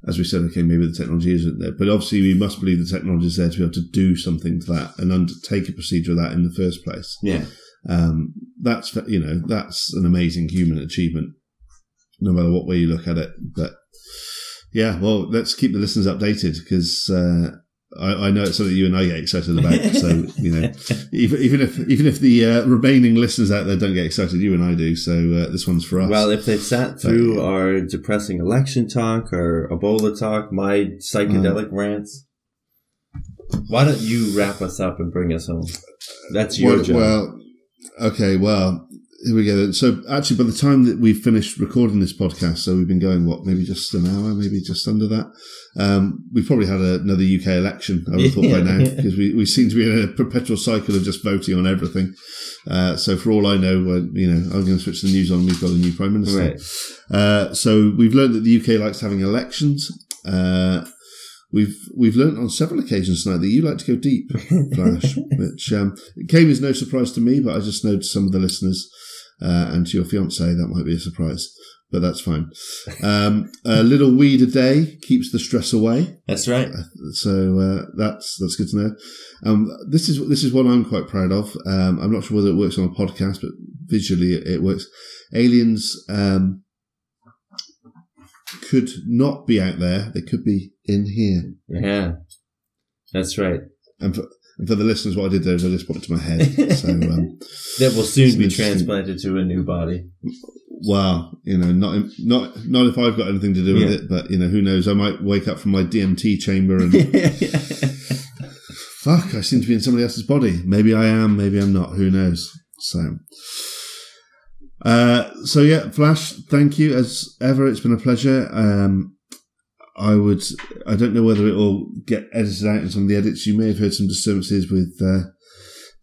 as we said, okay, maybe the technology isn't there, but obviously we must believe the technology is there to be able to do something to that and undertake a procedure of that in the first place. yeah, Um, that's you know that's an amazing human achievement, no matter what way you look at it. But yeah, well, let's keep the listeners updated because uh, I, I know it's something you and I get excited about. So you know, even, even if even if the uh, remaining listeners out there don't get excited, you and I do. So uh, this one's for us. Well, if they've sat through our depressing election talk or Ebola talk, my psychedelic rants, why don't you wrap us up and bring us home? That's your well, job. well, okay, well, here we go. then. So actually, by the time that we've finished recording this podcast, so we've been going what, maybe just an hour, maybe just under that. Um, we've probably had another UK election. I would have thought by now Yeah. because we, we seem to be in a perpetual cycle of just voting on everything. Uh, so for all I know, uh, you know, I'm going to switch the news on. We've got a new prime minister. right. Uh, so we've learned that the UK likes having elections. Uh, we've we've learned on several occasions tonight that you like to go deep, Flash, which um, it came as no surprise to me, but I just know to some of the listeners uh, and to your fiance that might be a surprise, but that's fine. Um, a little weed a day keeps the stress away, That's right. so uh, that's that's good to know. Um, this is this is one I'm quite proud of. Um, I'm not sure whether it works on a podcast, but visually it, it works. Aliens um, could not be out there; they could be in here. Yeah. That's right. And for, and for the listeners, what I did there is I just put it to my head. So, um, That will soon be transplanted to a new body. wow, you know, not not not if I've got anything to do with Yeah. it, but you know, who knows? I might wake up from my DMT chamber and fuck, I seem to be in somebody else's body. Maybe I am, maybe I'm not. Who knows? So, uh, so yeah, Flash, thank you as ever. It's been a pleasure. Um, I would, I don't know whether it will get edited out in some of the edits. You may have heard some disturbances with uh,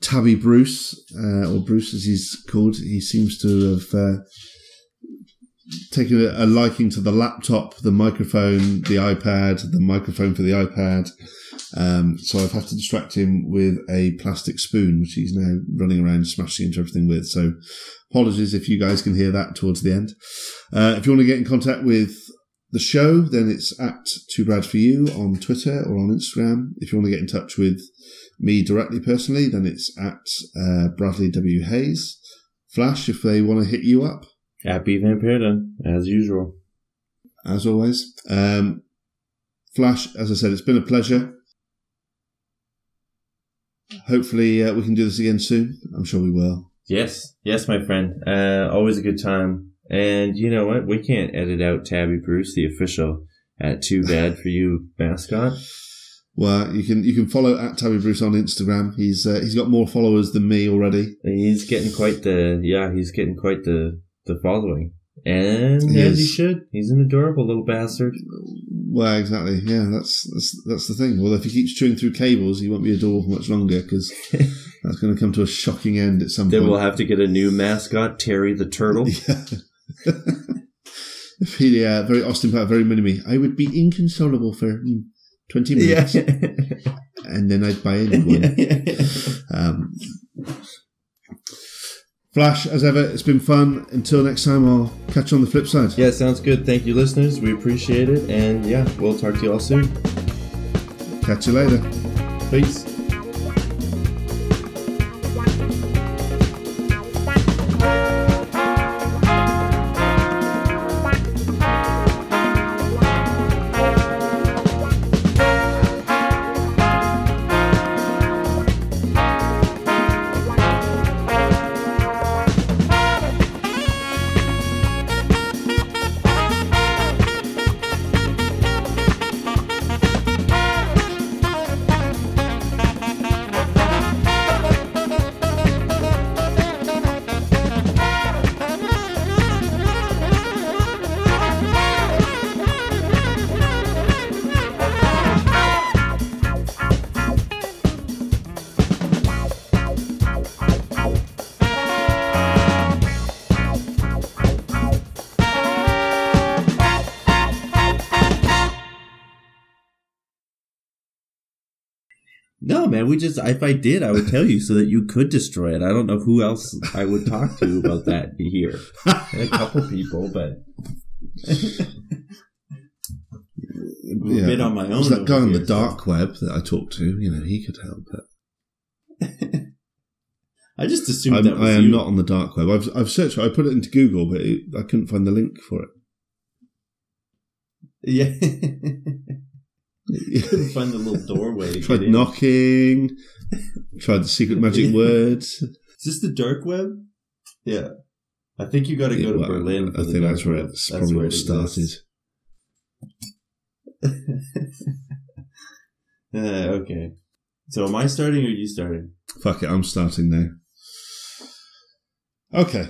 Tabby Bruce, uh, or Bruce as he's called. He seems to have uh, taken a, a liking to the laptop, the microphone, the iPad, the microphone for the iPad. Um, so I've had to distract him with a plastic spoon, which he's now running around smashing into everything with. So apologies if you guys can hear that towards the end. Uh, if you want to get in contact with the show, then it's at Too Bad For You on Twitter or on Instagram. If you want to get in touch with me directly personally, then it's at uh, Bradley W. Hayes. Flash, if they want to hit you up, Happy Vampirda, as usual. as always. Um, Flash, as I said, it's been a pleasure. Hopefully, uh, we can do this again soon. I'm sure we will. Yes, yes, my friend. Uh, always a good time. And you know what? We can't edit out Tabby Bruce, the official, at Too Bad for You mascot. Well, you can you can follow at Tabby Bruce on Instagram. He's uh, he's got more followers than me already. He's getting quite the yeah, he's getting quite the the following, and He as he should. He's an adorable little bastard. Well, exactly. Yeah, that's that's that's the thing. Well, if he keeps chewing through cables, he won't be adorable for much longer because that's going to come to a shocking end at some Then point. Then we'll have to get a new mascot, Terry the Turtle. Yeah. if uh, very Austin Powers, very mini I would be inconsolable for mm, twenty minutes, and then I'd buy a new one. Um, Flash, as ever, it's been fun. Until next time, I'll catch you on the flip side. yeah, sounds good. Thank you, listeners. We appreciate it, and yeah, we'll talk to you all soon. Catch you later. Peace. If I did, I would tell you so that you could destroy it. I don't know who else I would talk to about that here. a couple people, but. a bit on my own. That guy on the here, so- dark web that I talked to. You know, he could help. But I just assumed I'm, that was I am you. not on the dark web. I've, I've searched. I put it into Google, but it, I couldn't find the link for it. Yeah. couldn't find the little doorway. Tried knocking. Tried the secret magic word. Is this the dark web? Yeah. I think you got to go to well, Berlin. I think that's where it's probably where it started. Uh, okay. So am I starting or are you starting? Fuck it, I'm starting now. Okay.